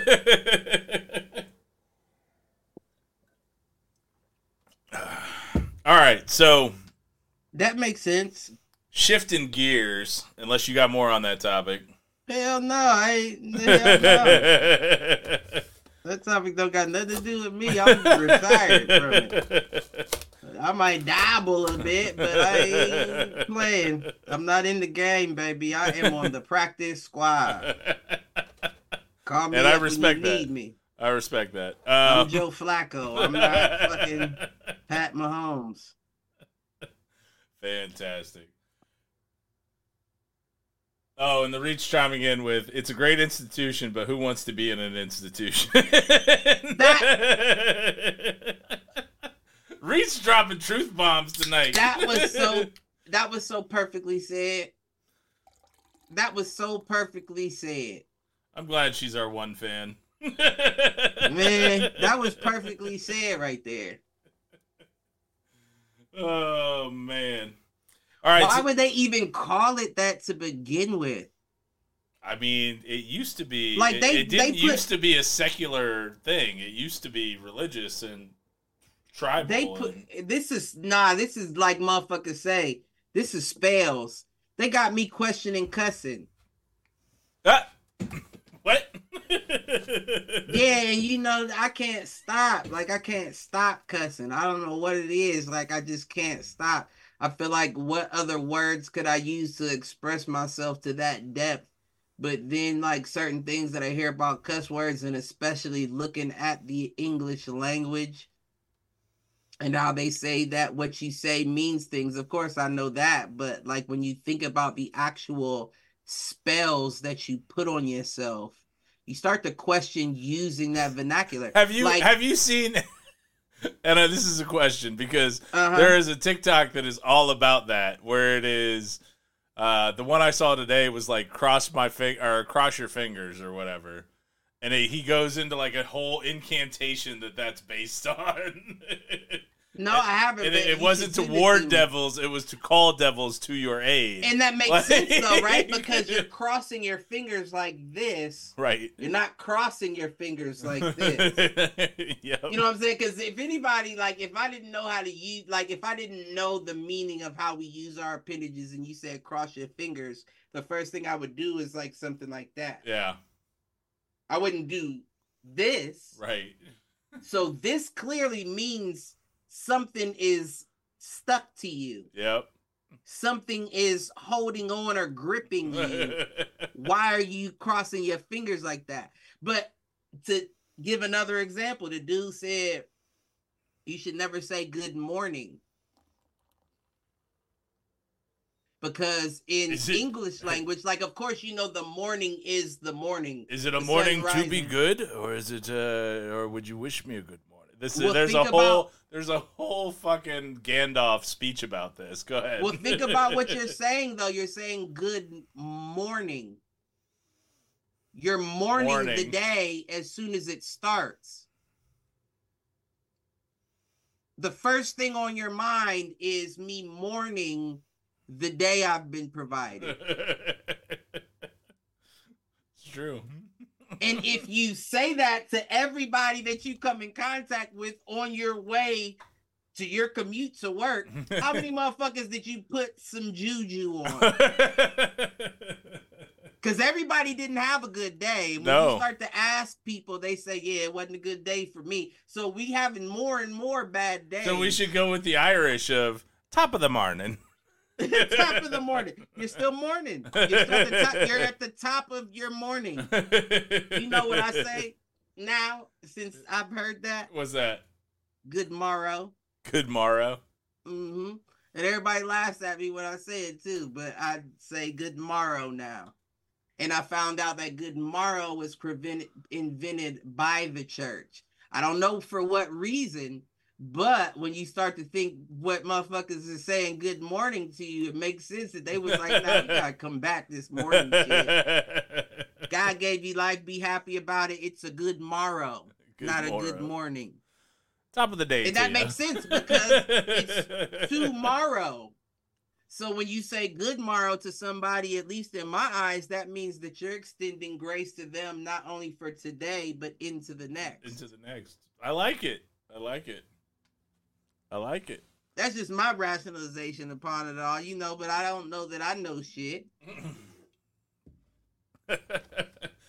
All right, so That makes sense. shifting gears, unless you got more on that topic. Hell no, I. Hell no. [laughs] That topic don't got nothing to do with me. I'm retired from it. [laughs] I might dabble a bit, but I ain't playing. I'm not in the game, baby. I am on the practice squad. Call me And I respect when you that. need me. I respect that. I'm Um, Joe Flacco. I'm not fucking [laughs] Pat Mahomes. Fantastic. Oh, and the Reach chiming in with it's a great institution, but who wants to be in an institution? [laughs] that, Reach dropping truth bombs tonight. That was so. [laughs] That was so perfectly said. That was so perfectly said. I'm glad she's our one fan. Man, [laughs] that was perfectly said right there. Oh man. All right. Why so- would they even call it that to begin with? I mean, it used to be Like, it- they- it, didn't they put- used to be a secular thing. It used to be religious and tribal. They put and- this is nah. This is like motherfuckers say. This is spells. They got me questioning cussing. Ah! [laughs] what? [laughs] Yeah, and you know I can't stop. Like I can't stop cussing. I don't know what it is. Like I just can't stop. I feel like what other words could I use to express myself to that depth? But then like certain things that I hear about cuss words and especially looking at the English language and how they say that what you say means things. Of course I know that, but like when you think about the actual spells that you put on yourself, you start to question using that vernacular. Have you like have you seen? [laughs] [laughs] And uh, this is a question because uh-huh. there is a TikTok that is all about that, where it is. Uh, the one I saw today was like cross my fing or cross your fingers or whatever, and it, he goes into like a whole incantation that that's based [laughs] on. No, I haven't. it, it wasn't to ward devils; it was to call devils to your aid. And that makes Like- sense though, right? [laughs] Because you're crossing your fingers like this. right. You're not crossing your fingers like [laughs] this. yep. You know what I'm saying? Because if anybody, like, if I didn't know how to use, like, if I didn't know the meaning of how we use our appendages and you said cross your fingers, the first thing I would do is like something like that. yeah. I wouldn't do this. Right. So this clearly means something is stuck to you. Yep. Something is holding on or gripping you. [laughs] Why are you crossing your fingers like that? But to give another example, the dude said You should never say good morning. Because in it- English [laughs] language, like of course you know the morning is the morning. Is it a morning to be good, or is it, uh, or would you wish me a good morning? This is Well, there's a think whole about- there's a whole fucking Gandalf speech about this. Go ahead. Well, think about what you're [laughs] saying though. You're saying good morning. You're mourning the day as soon as it starts. The first thing on your mind is me mourning the day I've been provided. [laughs] it's true. Mm-hmm. And if you say that to everybody that you come in contact with on your way to your commute to work, how many [laughs] motherfuckers did you put some juju on? [laughs] Because everybody didn't have a good day. When No. you start to ask people, they say, "Yeah, it wasn't a good day for me." So we having more and more bad days. so we should go with the Irish of top of the morning. [laughs] top of the morning. You're still morning. You're, still at the top, you're at the top of your morning. You know what I say now? Since I've heard that, What's that? good morrow. Good morrow. Mm-hmm. And everybody laughs at me when I say it too, but I say good morrow now. And I found out that good morrow was prevented, invented by the church. I don't know for what reason, but when you start to think what motherfuckers is saying good morning to you, it makes sense that they was like, now you gotta come back this morning shit. [laughs] God gave you life, be happy about it. It's a good morrow, Good not a good morning. Top of the day. And that ya. makes sense because it's [laughs] tomorrow. So when you say good morrow to somebody, at least in my eyes, that means that you're extending grace to them not only for today but into the next. into the next. I like it. I like it. I like it. That's just my rationalization upon it all, you know. But I don't know that I know shit. [laughs]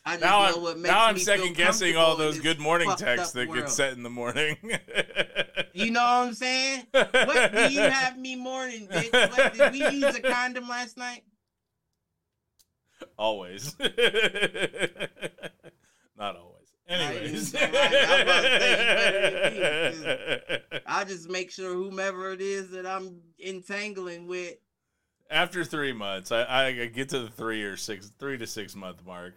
I just now know I'm, what makes now I'm second guessing all those good morning texts that get sent in the morning. You know what I'm saying? What do you [laughs] have me morning, bitch? What, did we use a condom last night? always. [laughs] Not always. Anyways. I was about to say, you better [laughs] I just make sure whomever it is that I'm entangling with. After three months, I, I get to the three or six, three to six month mark.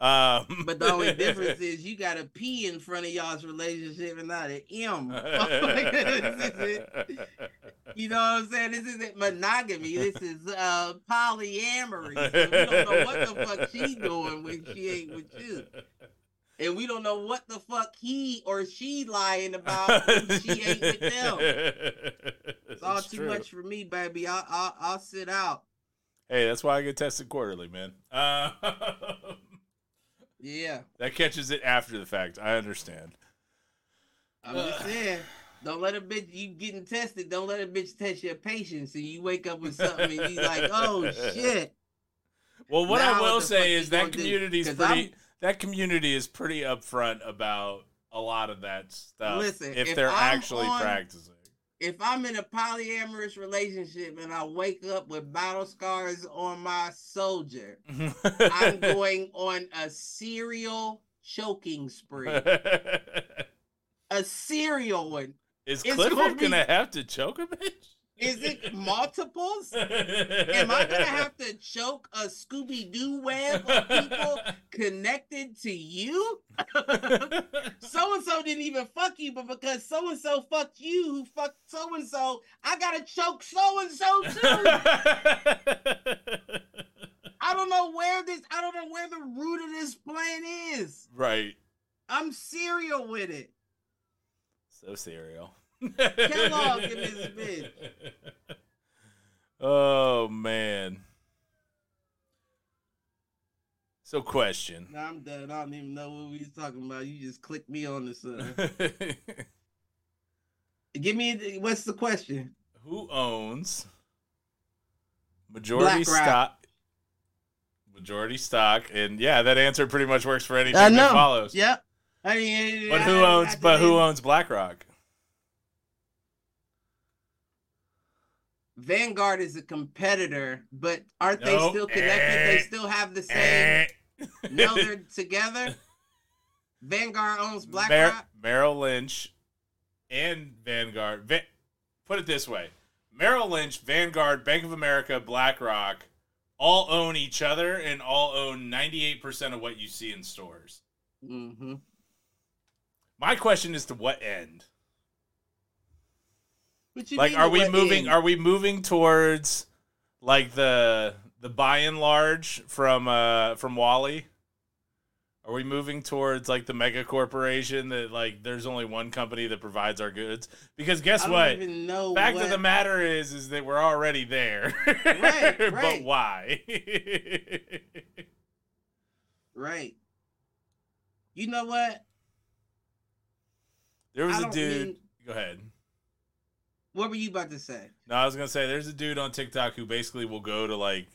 Um, But the only difference [laughs] is you got a P in front of y'all's relationship and not an M. [laughs] This is it. You know what I'm saying? This isn't monogamy. This is uh polyamory. So we don't know what the fuck she doing when she ain't with you. And we don't know what the fuck he or she lying about [laughs] she ain't with them. It's all too much for me, baby. I'll, I'll, I'll sit out. Hey, that's why I get tested quarterly, man. Uh, [laughs] Yeah. that catches it after the fact. I understand. I'm just saying. Don't let a bitch you getting tested. Don't let a bitch test your patience, and you wake up with something and you like, oh [laughs] shit. Well, what Now I will say is that community's pretty. I'm- That community is pretty upfront about a lot of that stuff. Listen, if if they're I'm actually on- practicing. If I'm in a polyamorous relationship and I wake up with battle scars on my soldier, [laughs] I'm going on a serial choking spree. [laughs] A serial one. is Clifford gonna be- gonna have to choke a bitch? Is it multiples? [laughs] Am I gonna have to choke a Scooby Doo web of people connected to you? so and so didn't even fuck you, but because so and so fucked you, who fucked so and so, I gotta choke so and so too. [laughs] I don't know where this. I don't know where the root of this plan is. right. I'm serial with it. So serial. [laughs] Kellogg in this bitch. Oh man. So question. Now I'm done. I don't even know what we was talking about. You just clicked me on this. [laughs] Uh, give me the- what's the question? Who owns majority stock? Majority stock, and yeah, that answer pretty much works for anything I that follows. Yep. I mean, But who I- owns? I But who owns BlackRock? Vanguard is a competitor, but aren't they still connected? They still have the same. no, they're [laughs] together. Vanguard owns BlackRock. Merrill Lynch and Vanguard. Va- put it this way: Merrill Lynch, Vanguard, Bank of America, BlackRock all own each other and all own 98% of what you see in stores. Mm-hmm. My question is to what end? Like are we moving are we moving towards like the the Buy n Large from uh from WALL-E? Are we moving towards like the mega corporation that like there's only one company that provides our goods? Because guess I don't what? even know Fact what, of the matter is, is that we're already there. Right, [laughs] but why? Right. You know what? there was I a dude. mean- Go ahead. What were you about to say? No, I was gonna say there's a dude on TikTok who basically will go to like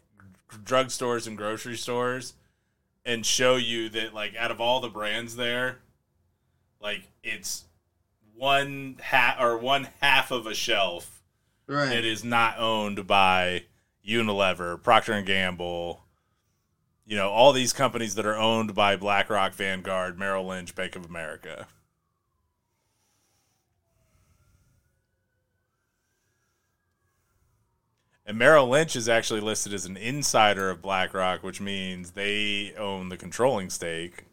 drugstores and grocery stores and show you that like out of all the brands there, like it's one half or one half of a shelf Right. that is not owned by Unilever, Procter and Gamble. You know, all these companies that are owned by BlackRock, Vanguard, Merrill Lynch, Bank of America. And Merrill Lynch is actually listed as an insider of BlackRock, which means they own the controlling stake.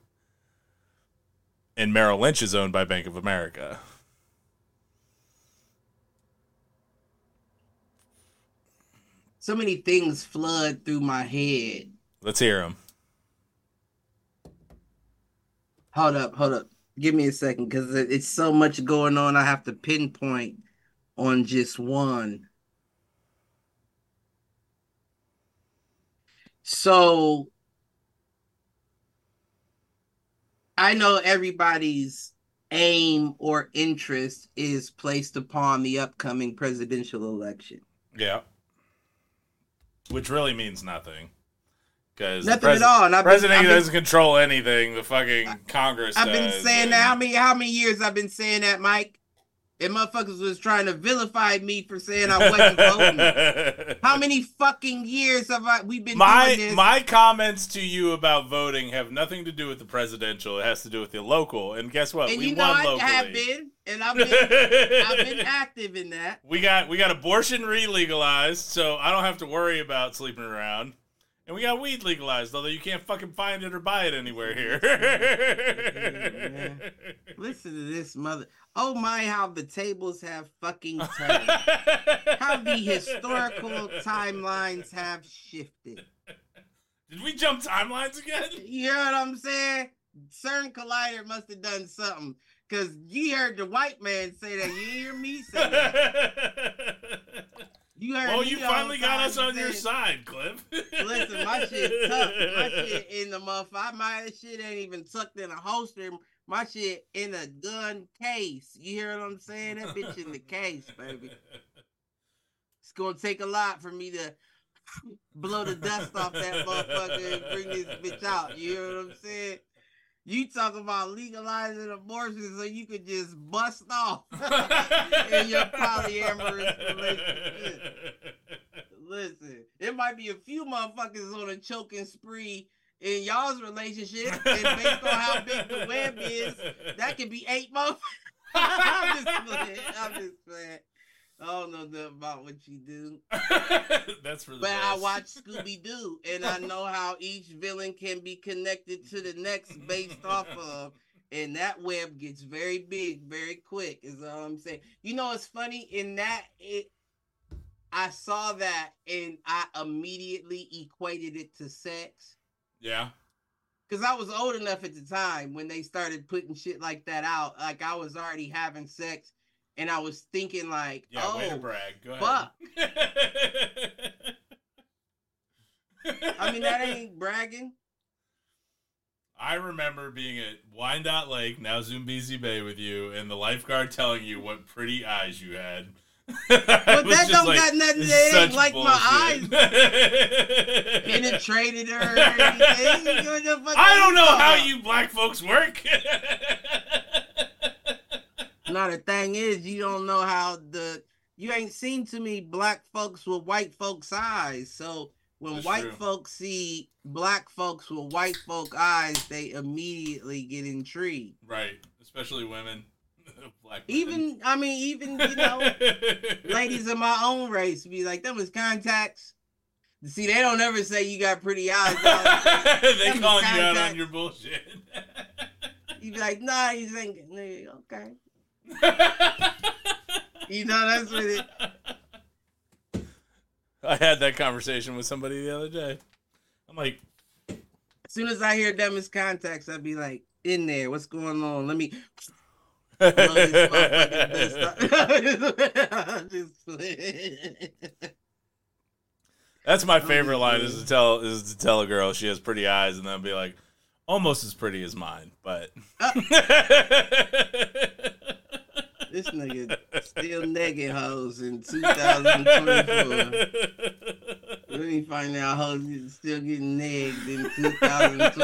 And Merrill Lynch is owned by Bank of America. So many things flood through my head. Let's hear them. Hold up, hold up. Give me a second because it's so much going on. I have to pinpoint on just one. So I know everybody's aim or interest is placed upon the upcoming presidential election. Yeah. Which really means nothing. Because Nothing at all. And I've president been- doesn't control anything. The fucking Congress I've been does, saying and- that. How many how many years I've been saying that, Mike? And motherfuckers was trying to vilify me for saying I wasn't voting. [laughs] How many fucking years have I we been doing my this? my comments to you about voting have nothing to do with the presidential. It has to do with the local. And guess what? and we you know won I locally. have been, and I've been [laughs] I've been active in that. we got we got abortion re-legalized, so I don't have to worry about sleeping around. And we got weed legalized, although you can't fucking find it or buy it anywhere here. Mm-hmm. [laughs] Listen to this mother. Oh my, how the tables have fucking [laughs] turned. how the historical timelines have shifted. Did we jump timelines again? You know what I'm saying? CERN Collider must have done something. Cause you heard the white man say that. You hear me say that. You heard well, you finally got us on your side, Cliff. Listen, my shit tough. My shit [laughs] in the motherfucker. My shit ain't even tucked in a holster. My shit in a gun case. You hear what I'm saying? That bitch in the [laughs] case, baby. It's gonna take a lot for me to [laughs] blow the dust off that motherfucker and bring this bitch out. You hear what I'm saying? You talk about legalizing abortion so you could just bust off [laughs] in your polyamorous relationship. Listen, it might be a few motherfuckers on a choking spree in y'all's relationship, and based on how big the web is, that could be eight motherfuckers. [laughs] I'm just playing. I'm just playing. I don't know nothing about what you do, [laughs] That's for the but I best. watch Scooby Doo, and I know how each villain can be connected to the next based off of. And that web gets very big, very quick. Is all I'm saying. You know, it's funny in that it. I saw that and I immediately equated it to sex Yeah. because I was old enough at the time when they started putting shit like that out. Like I was already having sex, and I was thinking like, Yeah, oh, brag. Go fuck. ahead. [laughs] I mean that ain't bragging. I remember being at Wyandotte Lake, now Zoombezi Bay, with you, and the lifeguard telling you what pretty eyes you had. But that don't got nothing. It ain't like my eyes penetrated her or anything. Fuck I don't know how about? you black folks work. No, the thing is, you don't know how the you ain't seen too many black folks with white folks' eyes. So when That's white true. folks see black folks with white folk eyes, they immediately get intrigued. right, especially women. [laughs] Even I mean, even you know, [laughs] ladies of my own race be like, "That was contacts." See, they don't ever say you got pretty eyes. [laughs] they calling you out on your bullshit. You'd be like, "Nah, you think nigga, okay." You know, that's what it. I had that conversation with somebody the other day. I'm like, As soon as I hear them as contacts, I'd be like, "In there, what's going on? Let me." [laughs] That's my favorite line is to tell is to tell a girl she has pretty eyes and then be like, almost as pretty as mine, but. [laughs] [laughs] This nigga still negging hoes in 2024. Let me find out hoes still getting negged in 2020. [laughs]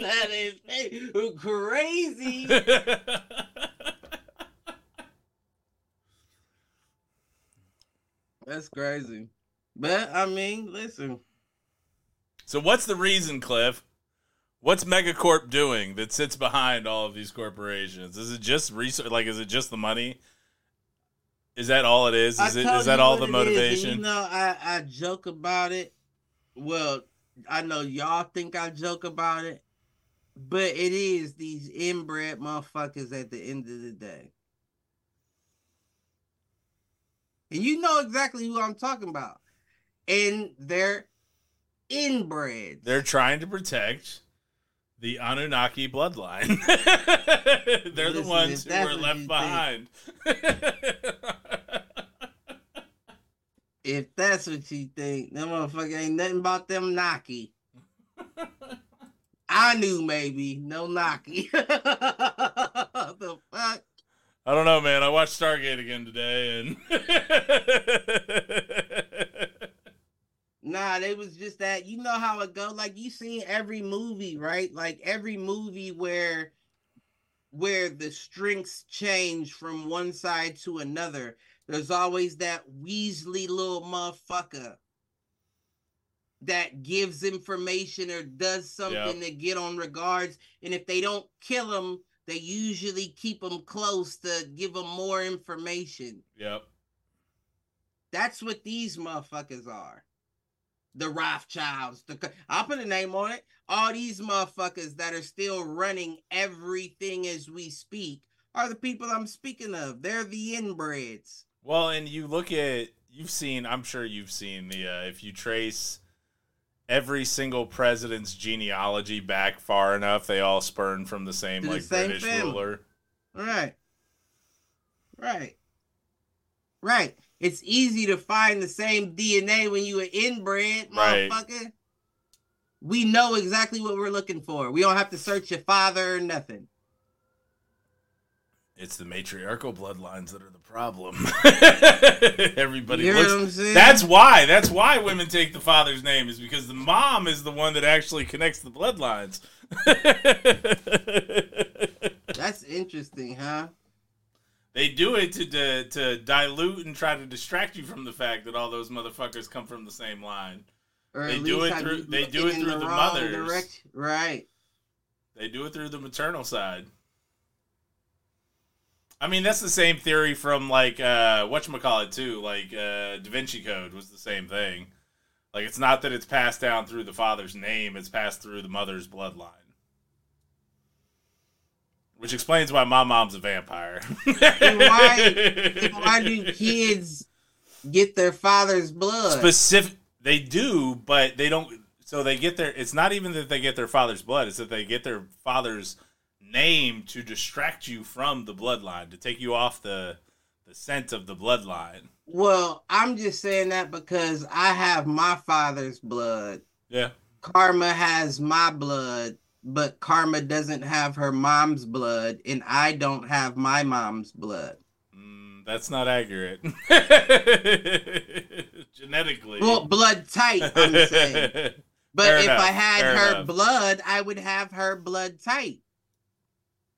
that is crazy. That's crazy. But I mean, listen. so what's the reason, Cliff? What's Megacorp doing that sits behind all of these corporations? Is it just research? Like, is it just the money? Is that all it is? Is it is that all the it is, motivation? you know, I, I joke about it. Well, I know y'all think I joke about it, but it is these inbred motherfuckers at the end of the day. And you know exactly who I'm talking about. And they're inbred They're trying to protect the Anunnaki bloodline. [laughs] They're the ones who were left behind. if that's what you think, that motherfucker ain't nothing about them Naki. [laughs] I knew maybe no Naki. [laughs] the fuck? I don't know, man. I watched Stargate again today, and Nah, they was just that. You know how it go. Like you seen every movie, right? Like every movie where where the strengths change from one side to another. There's always that Weasley little motherfucker that gives information or does something to get on regards. And if they don't kill him, they usually keep him close to give him more information. yep. That's what these motherfuckers are. The Rothschilds. The I'll put a name on it. All these motherfuckers that are still running everything as we speak are the people I'm speaking of. They're the inbreds. Well, and you look at you've seen. I'm sure you've seen the uh, if you trace every single president's genealogy back far enough, they all spurn from the same To the like same British family. ruler. Right. Right. Right. It's easy to find the same DNA when you are inbred, Right. motherfucker. We know exactly what we're looking for. We don't have to search your father or nothing. It's the matriarchal bloodlines that are the problem. [laughs] Everybody You looks. That's why. That's why women take the father's name is because the mom is the one that actually connects the bloodlines. [laughs] That's interesting, huh? They do it to, to to dilute and try to distract you from the fact that all those motherfuckers come from the same line. Or They do it have through- they do it through the wrong mothers. direction. Right. They do it through the maternal side. I mean, that's the same theory from like uh whatchamacallit too. Like uh Da Vinci Code was the same thing. Like it's not that it's passed down through the father's name, it's passed through the mother's bloodline. Which explains why my mom's a vampire. Then why- [laughs] then why do kids get their father's blood? specific they do but they don't so they get their it's not even that they get their father's blood it's that they get their father's name to distract you from the bloodline to take you off the the scent of the bloodline well, I'm just saying that because I have my father's blood. yeah Karma has my blood, but Karma doesn't have her mom's blood, and I don't have my mom's blood. mm, that's not accurate [laughs] genetically Well, blood type, I'm [laughs] saying. But Fair if enough, I had fair her enough. blood, I would have her blood type.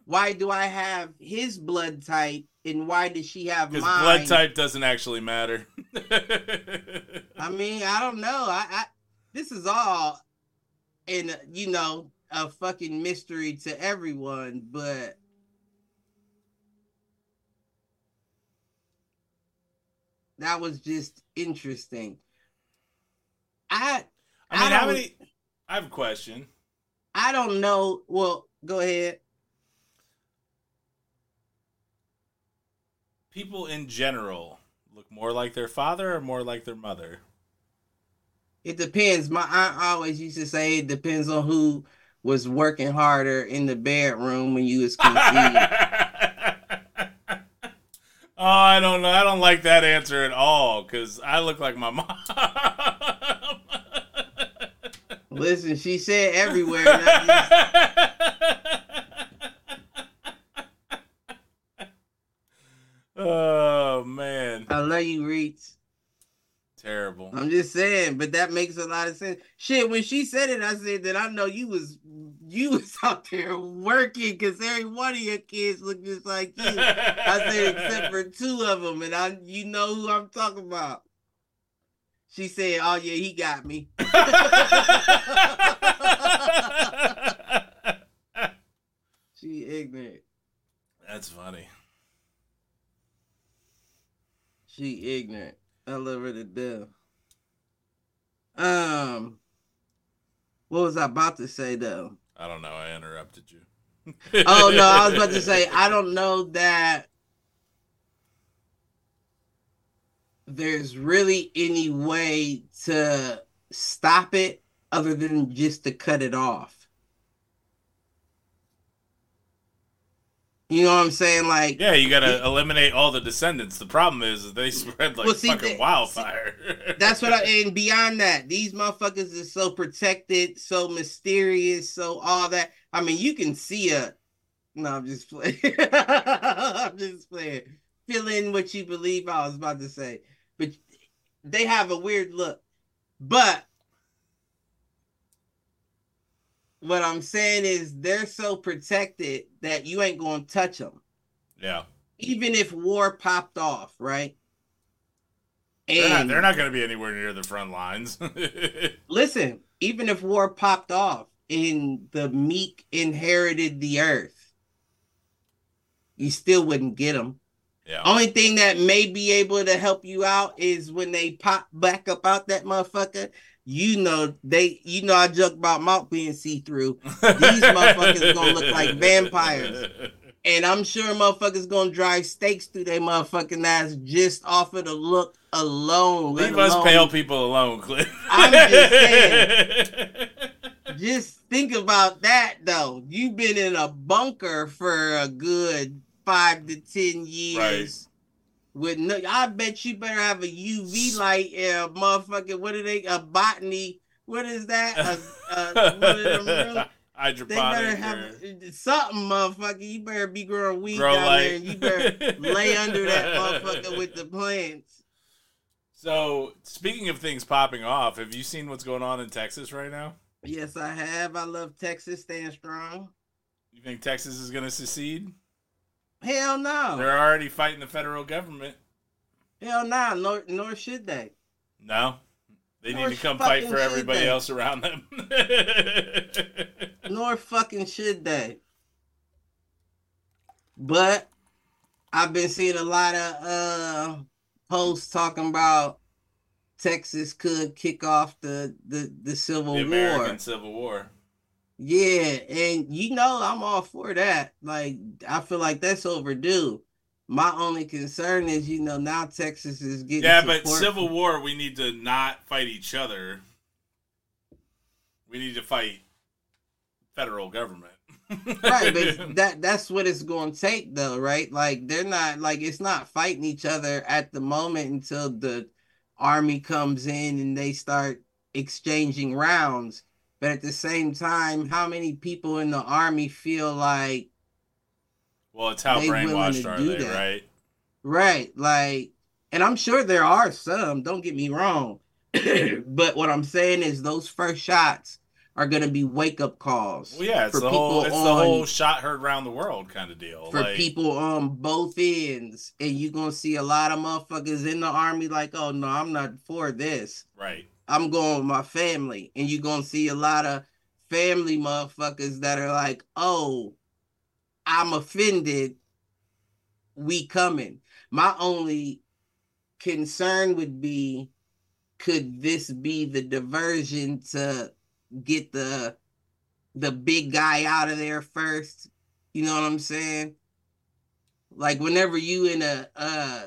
Why do I have his blood type, and why does she have mine? blood type doesn't actually matter I mean, I don't know. I, I this is all in you know a fucking mystery to everyone, but that was just interesting. I I mean, I how many? I have a question. I don't know. Well, go ahead. People in general look more like their father or more like their mother. It depends. My aunt always used to say it depends on who was working harder in the bedroom when you was [laughs] oh. I don't know. I don't like that answer at all because I look like my [laughs] mom. Listen, she said everywhere. just- [laughs] oh man, I love you, Reeds. Terrible. I'm just saying, but that makes a lot of sense. Shit, when she said it, I said that I know you was you was [laughs] out there working because every one of your kids look just like you. I said except for [laughs] two of them, and I you know who I'm talking about. She said, "Oh yeah, he got me." [laughs] She ignorant. That's funny. She ignorant. I love her to death. Um, what was I about to say though? I don't know. I interrupted you. [laughs] Oh no, I was about to say I don't [laughs] know that there's really any way to stop it other than just to cut it off. You know what I'm saying? Like Yeah, you gotta eliminate all the descendants. The problem is, is they spread like Well, see, fucking that- wildfire. That's what I [laughs] and beyond that, these motherfuckers is so protected, so mysterious, so all that. I mean, you can see a no, I'm just playing. [laughs] I'm just playing. Fill in what you believe I was about to say. But they have a weird look. But what I'm saying is they're so protected that you ain't gonna touch them yeah, even if war popped off, right? they're not, they're not gonna be anywhere near the front lines. [laughs] listen, even if war popped off and the meek inherited the earth, you still wouldn't get them. yeah, Only thing that may be able to help you out is when they pop back up out that motherfucker. You know they, you know I joke about mouth being see through, these motherfuckers gonna look like [laughs] vampires. and I'm sure motherfuckers gonna drive stakes through their motherfucking ass just off of the look alone. Leave us pale people alone, Cliff. I'm just [laughs] saying. Just think about that though. You've been in a bunker for a good five to ten years. With no, I bet you better have a UV light and a motherfucking what are they? A botany? What is that? A, a, one of them? [laughs] They better have or something, motherfucker. You better be growing weed grow down light. there, and you better [laughs] lay under that motherfucker with the plants. So, speaking of things popping off, have you seen what's going on in Texas right now? Yes, I have. I love Texas. Stand strong. You think Texas is going to secede? Hell no. They're already fighting the federal government. Hell no. Nor, nor should they. No. They need to come fight for everybody they. else around them. [laughs] Nor fucking should they. But I've been seeing a lot of uh posts talking about Texas could kick off the the, the Civil the American War. Civil War. Yeah, and you know I'm all for that. Like I feel like that's overdue. My only concern is, you know, now Texas is getting Yeah, but Civil from- War, we need to not fight each other. We need to fight federal government. right but [laughs] that that's what it's going to take though right like they're not like it's not fighting each other at the moment until the army comes in and they start exchanging rounds but at the same time how many people in the army feel like well, it's how brainwashed to are they, that. right? right like and i'm sure there are some don't get me wrong [clears throat] but what i'm saying is those first shots are going to be wake up calls Well, yeah, it's for the whole people it's the whole shot heard around the world kind of deal. for like, people on both ends, and you're gonna see a lot of motherfuckers in the army like, oh no, I'm not for this. right? I'm going with my family, and you're gonna see a lot of family motherfuckers that are like, oh, I'm offended. We coming. My only concern would be could this be the diversion to get the the big guy out of there first? You know what I'm saying? Like whenever you in a a,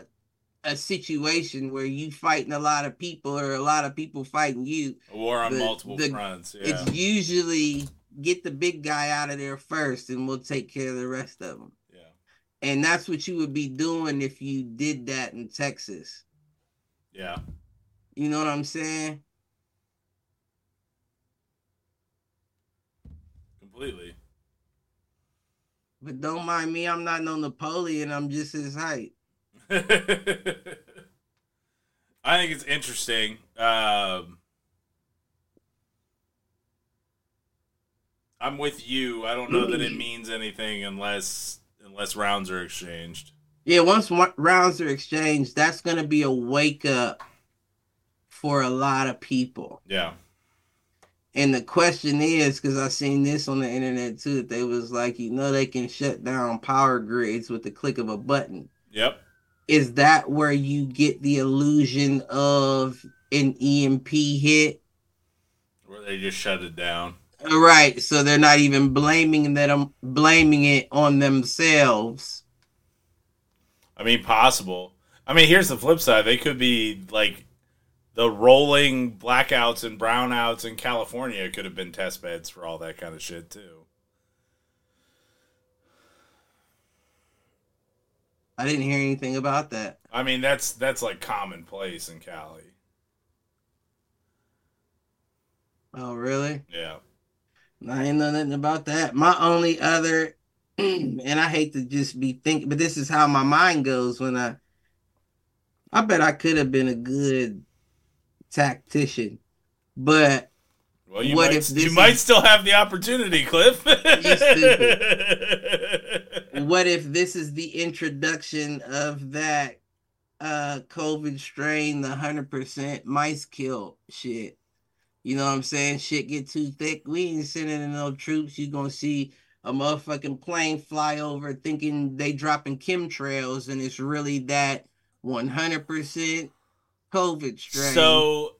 a situation where you fighting a lot of people or a lot of people fighting you, war on The- multiple the- fronts. Yeah. it's usually get the big guy out of there first and we'll take care of the rest of them. yeah. And that's what you would be doing if you did that in Texas. Yeah. You know what I'm saying? Completely. But don't mind me, I'm not no Napoleon, I'm just his height. [laughs] I think it's interesting. Um, I'm with you. I don't know that it [clears throat] means anything unless unless rounds are exchanged. Yeah, once rounds are exchanged, that's going to be a wake up for a lot of people. Yeah. And the question is, because I've seen this on the internet too, that they was like, you know, they can shut down power grids with the click of a button. Yep. Is that where you get the illusion of an EMP hit? Where they just shut it down. Right. So they're not even blaming that I'm blaming it on themselves. I mean, possible. I mean, here's the flip side. They could be like the rolling blackouts and brownouts in California could have been test beds for all that kind of shit too. I didn't hear anything about that. I mean, that's that's like commonplace in Cali. Oh, really? Yeah. I ain't know nothing about that. My only other, [clears throat] and I hate to just be thinking, but this is how my mind goes when I. I bet I could have been a good tactician, but Well, you What might, if you is- might still have the opportunity, Cliff. [laughs] [laughs] what if this is the introduction of that uh COVID strain, the hundred percent mice kill shit? You know what I'm saying? Shit get too thick. We ain't sending in no troops. You gonna see a motherfucking plane fly over thinking they dropping chemtrails and it's really that 100% COVID strain. So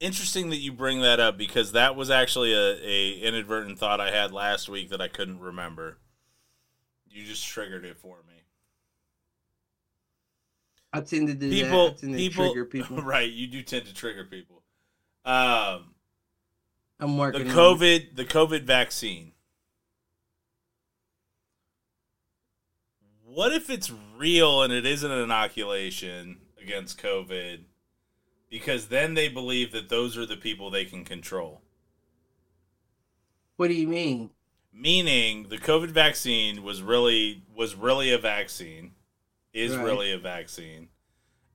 interesting that you bring that up because that was actually a, a inadvertent thought I had last week that I couldn't remember. You just triggered it for me. I tend to do People, that. I tend to people, trigger [laughs] people. right? You do tend to trigger people. Um, I'm the working on. COVID, the COVID vaccine. What if it's real and it isn't an inoculation against COVID? Because then they believe that those are the people they can control. What do you mean? Meaning the COVID vaccine was really was really a vaccine, is Right. really a vaccine.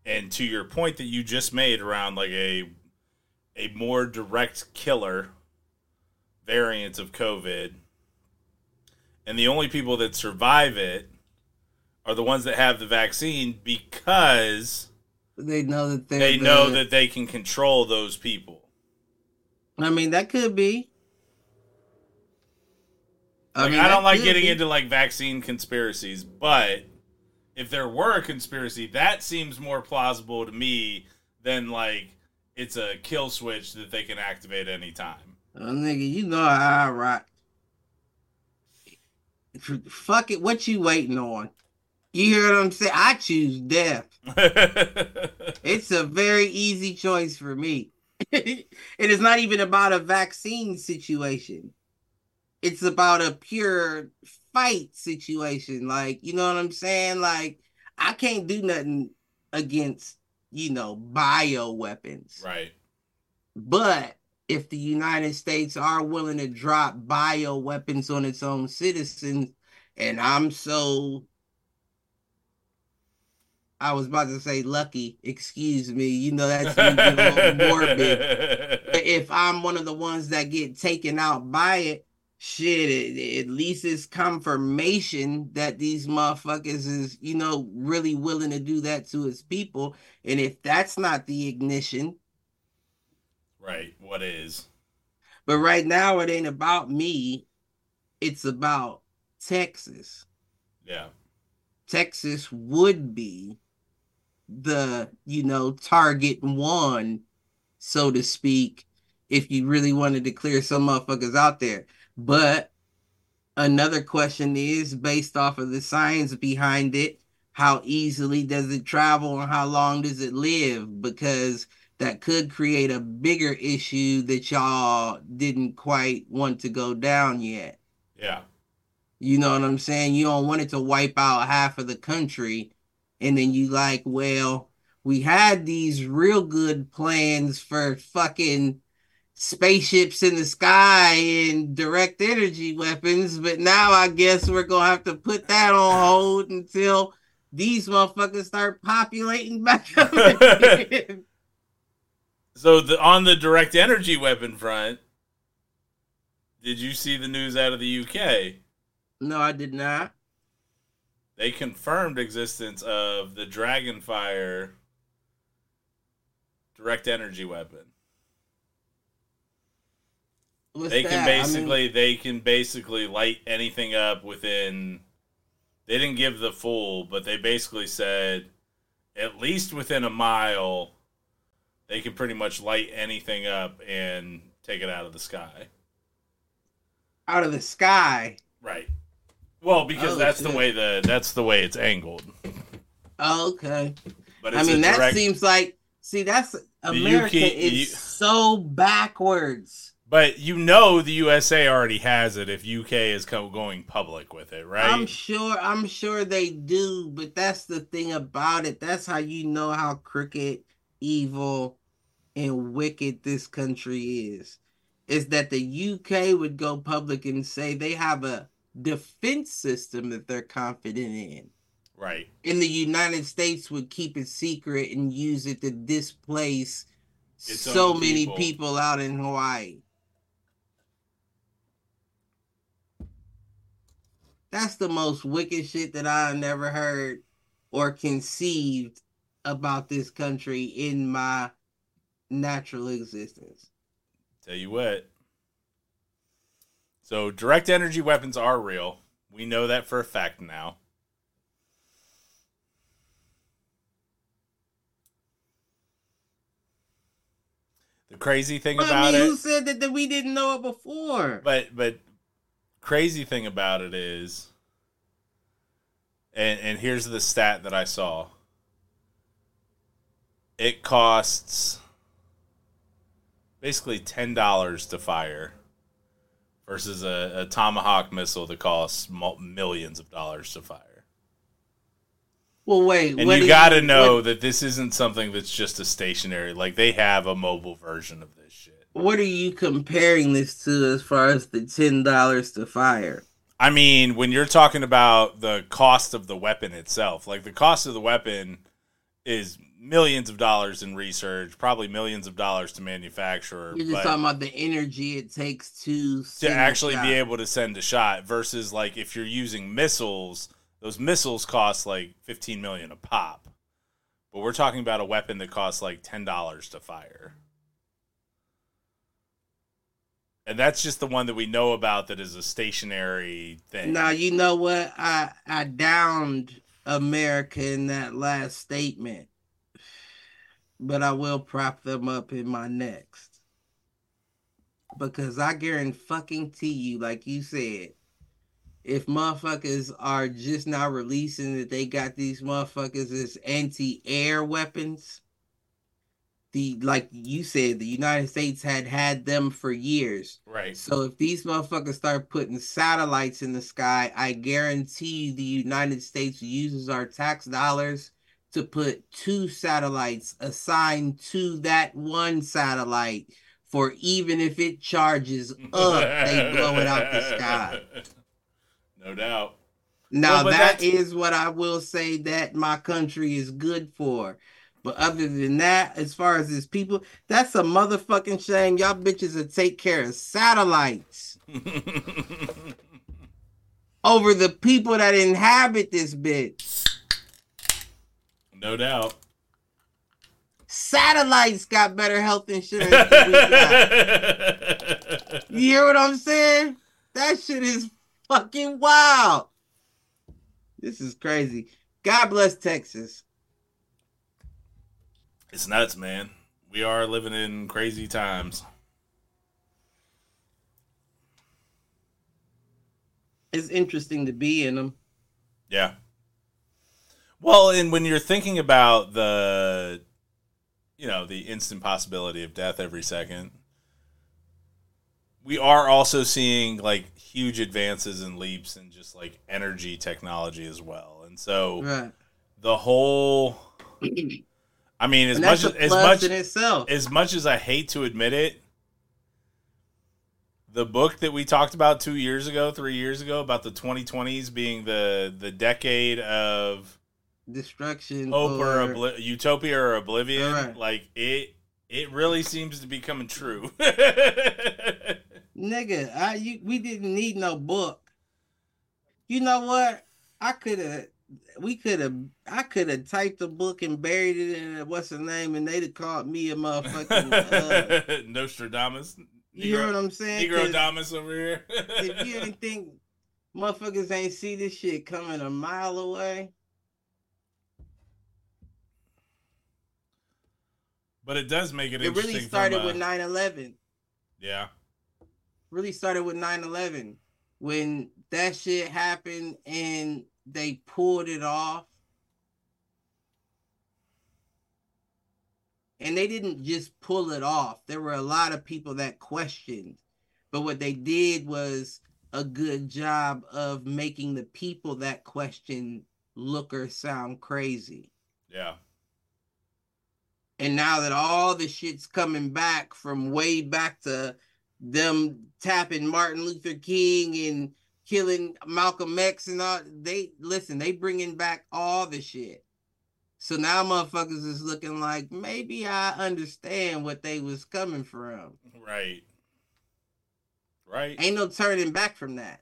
And to your point that you just made around like a a more direct killer variant of COVID, and the only people that survive it are the ones that have the vaccine because They know that they're they know that they can control those people. I mean, that could be. Like, I, mean, don't like getting be. into like vaccine conspiracies, but if there were a conspiracy, that seems more plausible to me than like it's a kill switch that they can activate anytime. Oh, nigga, you know how I rock. Fuck it, what you waiting on? You hear what I'm saying? I choose death. [laughs] It's a very easy choice for me. [laughs] it is not even about a vaccine situation. It's about a pure fight situation. Like, you know what I'm saying? Like, I can't do nothing against, you know, bio weapons. right. But if the United States are willing to drop bio weapons on its own citizens, and I'm so I was about to say lucky, excuse me, you know that's a little [laughs] morbid. But if I'm one of the ones that get taken out by it, shit, it, at least it's confirmation that these motherfuckers is, you know, really willing to do that to its people. And if that's not the ignition, right. What is? But right now, it ain't about me. It's about Texas. Yeah. Texas would be the you know target one, so to speak, if you really wanted to clear some motherfuckers out there. But another question is based off of the science behind it, how easily does it travel and how long does it live? Because that could create a bigger issue that y'all didn't quite want to go down yet. Yeah. You know what I'm saying? You don't want it to wipe out half of the country. And then you like, well, we had these real good plans for fucking spaceships in the sky and direct energy weapons, but now I guess we're gonna have to put that on hold until these motherfuckers start populating back [laughs] up. [laughs] So the on the direct energy weapon front, did you see the news out of the UK? no, I did not. They confirmed existence of the Dragonfire direct energy weapon. What's they can that? I mean, basically they can basically light anything up within they didn't give the full but they basically said at least within a mile they can pretty much light anything up and take it out of the sky out of the sky. right well because Oh, that's the way the that's the way it's angled Oh, okay. but I mean, a that seems like see, that's America UK is you- so backwards. but you know the USA already has it if UK is co- going public with it right I'm sure I'm sure they do, but that's the thing about it. That's how you know how crooked, evil, and wicked this country is. Is that the UK would go public and say they have a defense system that they're confident in. right And the United States would keep it secret and use it to displace Its so many people. people out in Hawaii. That's the most wicked shit that I never heard or conceived about this country in my natural existence. Tell you what. So direct energy weapons are real. We know that for a fact now. The crazy thing But about I mean, who said that, that we didn't know it before? but but crazy thing about it is, and and here's the stat that I saw. It costs basically ten dollars to fire, versus a, a tomahawk missile that costs millions of dollars to fire. Well, wait. And you got to what- know that this isn't something that's just a stationary. Like they have a mobile version of this shit. what are you comparing this to as far as the ten dollars to fire? I mean, when you're talking about the cost of the weapon itself, like the cost of the weapon is millions of dollars in research, probably millions of dollars to manufacture, You're just talking about the energy it takes to to actually be able to send a shot versus like if you're using missiles, those missiles cost like 15 million a pop. But we're talking about a weapon that costs like $10 to fire. And that's just the one that we know about that is a stationary thing. Now you know what I I downed America in that last statement, but I will prop them up in my next because I guarantee fucking to you, like you said, if motherfuckers are just now releasing that they got these motherfuckers as anti-air weapons. The like you said, the United States had had them for years. right. So if these motherfuckers start putting satellites in the sky, I guarantee you the United States uses our tax dollars to put two satellites assigned to that one satellite for even if it charges up, they blow it out the sky. [laughs] No doubt. Now Well, that is what I will say that my country is good for. But other than that, as far as his people, that's a motherfucking shame. Y'all bitches will take care of satellites [laughs] over the people that inhabit this bitch. No doubt. Satellites got better health insurance than we [laughs] got. You hear what I'm saying? That shit is fucking wild. This is crazy. God bless Texas. It's nuts, man. We are living in crazy times. It's interesting to be in them. Yeah. Well, and when you're thinking about the, you know, the instant possibility of death every second, we are also seeing like huge advances and leaps in just like energy technology as well. And so Right. the whole, I mean, as much as, as much in itself. as much as I hate to admit it, the book that we talked about two years ago, three years ago, about the 2020s being the the decade of Destruction. hope or or- obli- utopia or oblivion, Right. like it, it really seems to be coming true. [laughs] Nigga, I you, we didn't need no book. You know what? I could have, we could have, I could have typed a book and buried it in a, what's the name, and they'd have called me a motherfucking. Uh, [laughs] Nostradamus, you hear what I'm saying? 'Cause Negrodamus over here. if you ain't think motherfuckers ain't see this shit coming a mile away, but it does make it. it really started from, uh, with 9/11. Yeah, really started with 9-11 when that shit happened and they pulled it off. And they didn't just pull it off. There were a lot of people that questioned. But what they did was a good job of making the people that question look or sound crazy. Yeah, and now that all the shit's coming back from way back to them tapping Martin Luther King and killing Malcolm X and all, they listen, they bringing back all the shit. So now motherfuckers is looking like maybe I understand what they was coming from. right, right. Ain't no turning back from that.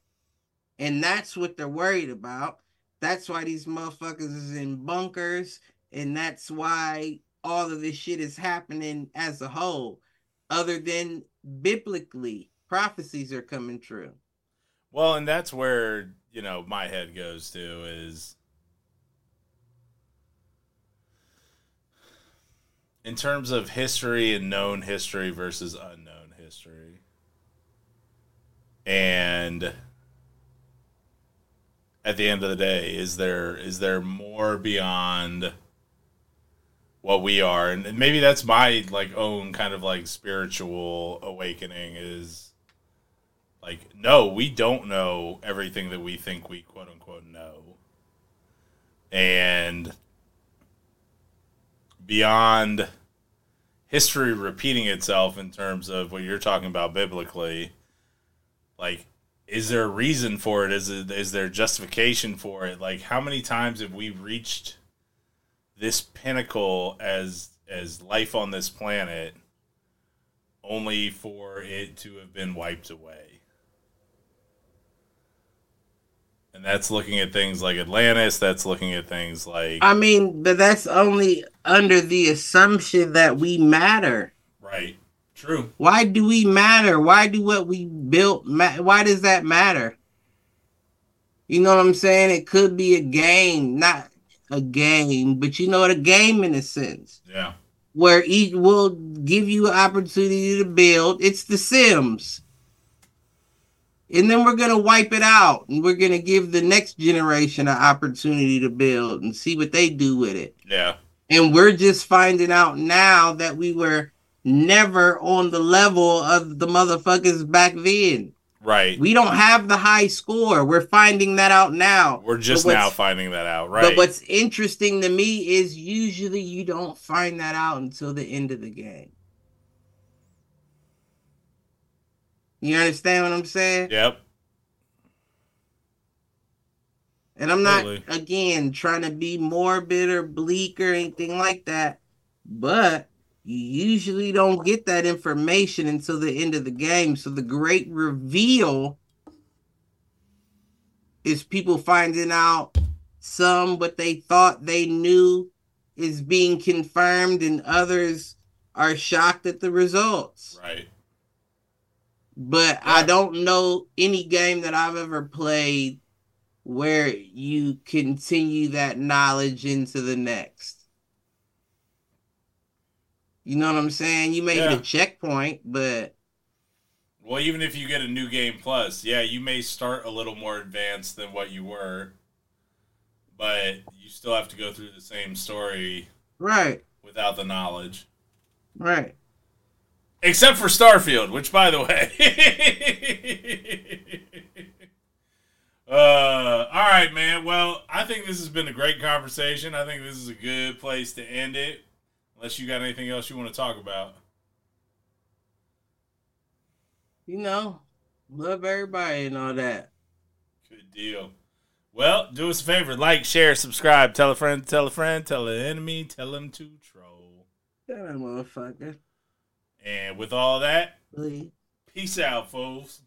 And that's what they're worried about. That's why these motherfuckers is in bunkers. And that's why all of this shit is happening as a whole. Other than biblically, prophecies are coming true. Well, and that's where, you know, my head goes to is in terms of history and known history versus unknown history. And at the end of the day, is there is there more beyond what we are? And, and maybe that's my like own kind of like spiritual awakening is like no we don't know everything that we think we quote unquote know. And beyond history repeating itself in terms of what you're talking about biblically like is there a reason for it? Is it is there justification for it? Like how many times have we reached this pinnacle as as life on this planet only for it to have been wiped away and that's looking at things like Atlantis. That's looking at things like I mean, but that's only under the assumption that we matter. right, true, Why do we matter? Why do what we built ma- why does that matter? You know what I'm saying? It could be a game, not a game, but you know what a game in a sense yeah, where each will give you an opportunity to build. It's the Sims. And then we're gonna wipe it out and we're gonna give the next generation an opportunity to build and see what they do with it. yeah, And we're just finding out now that we were never on the level of the motherfuckers back then. Right. We don't have the high score. We're finding that out now. We're just now finding that out, right? But what's interesting to me is usually you don't find that out until the end of the game. You understand what I'm saying? yep, And I'm not again trying to be morbid or bleak or anything like that, but you usually don't get that information until the end of the game. So the great reveal is people finding out some what they thought they knew is being confirmed, and others are shocked at the results. right, But I don't know any game that I've ever played where you continue that knowledge into the next. You know what I'm saying? You may Yeah. hit a checkpoint, but Well, even if you get a new game plus, yeah, you may start a little more advanced than what you were, but you still have to go through the same story right, without the knowledge. right. Except for Starfield, which, by the way. [laughs] uh, all right, man. Well, I think this has been a great conversation. I think this is a good place to end it. Unless you got anything else you want to talk about. You know, love everybody and all that. Good deal. Well, do us a favor like, share, subscribe, tell a friend, tell a friend, tell an enemy, tell them to troll. Tell That motherfucker. And with all that, Please. peace out, folks.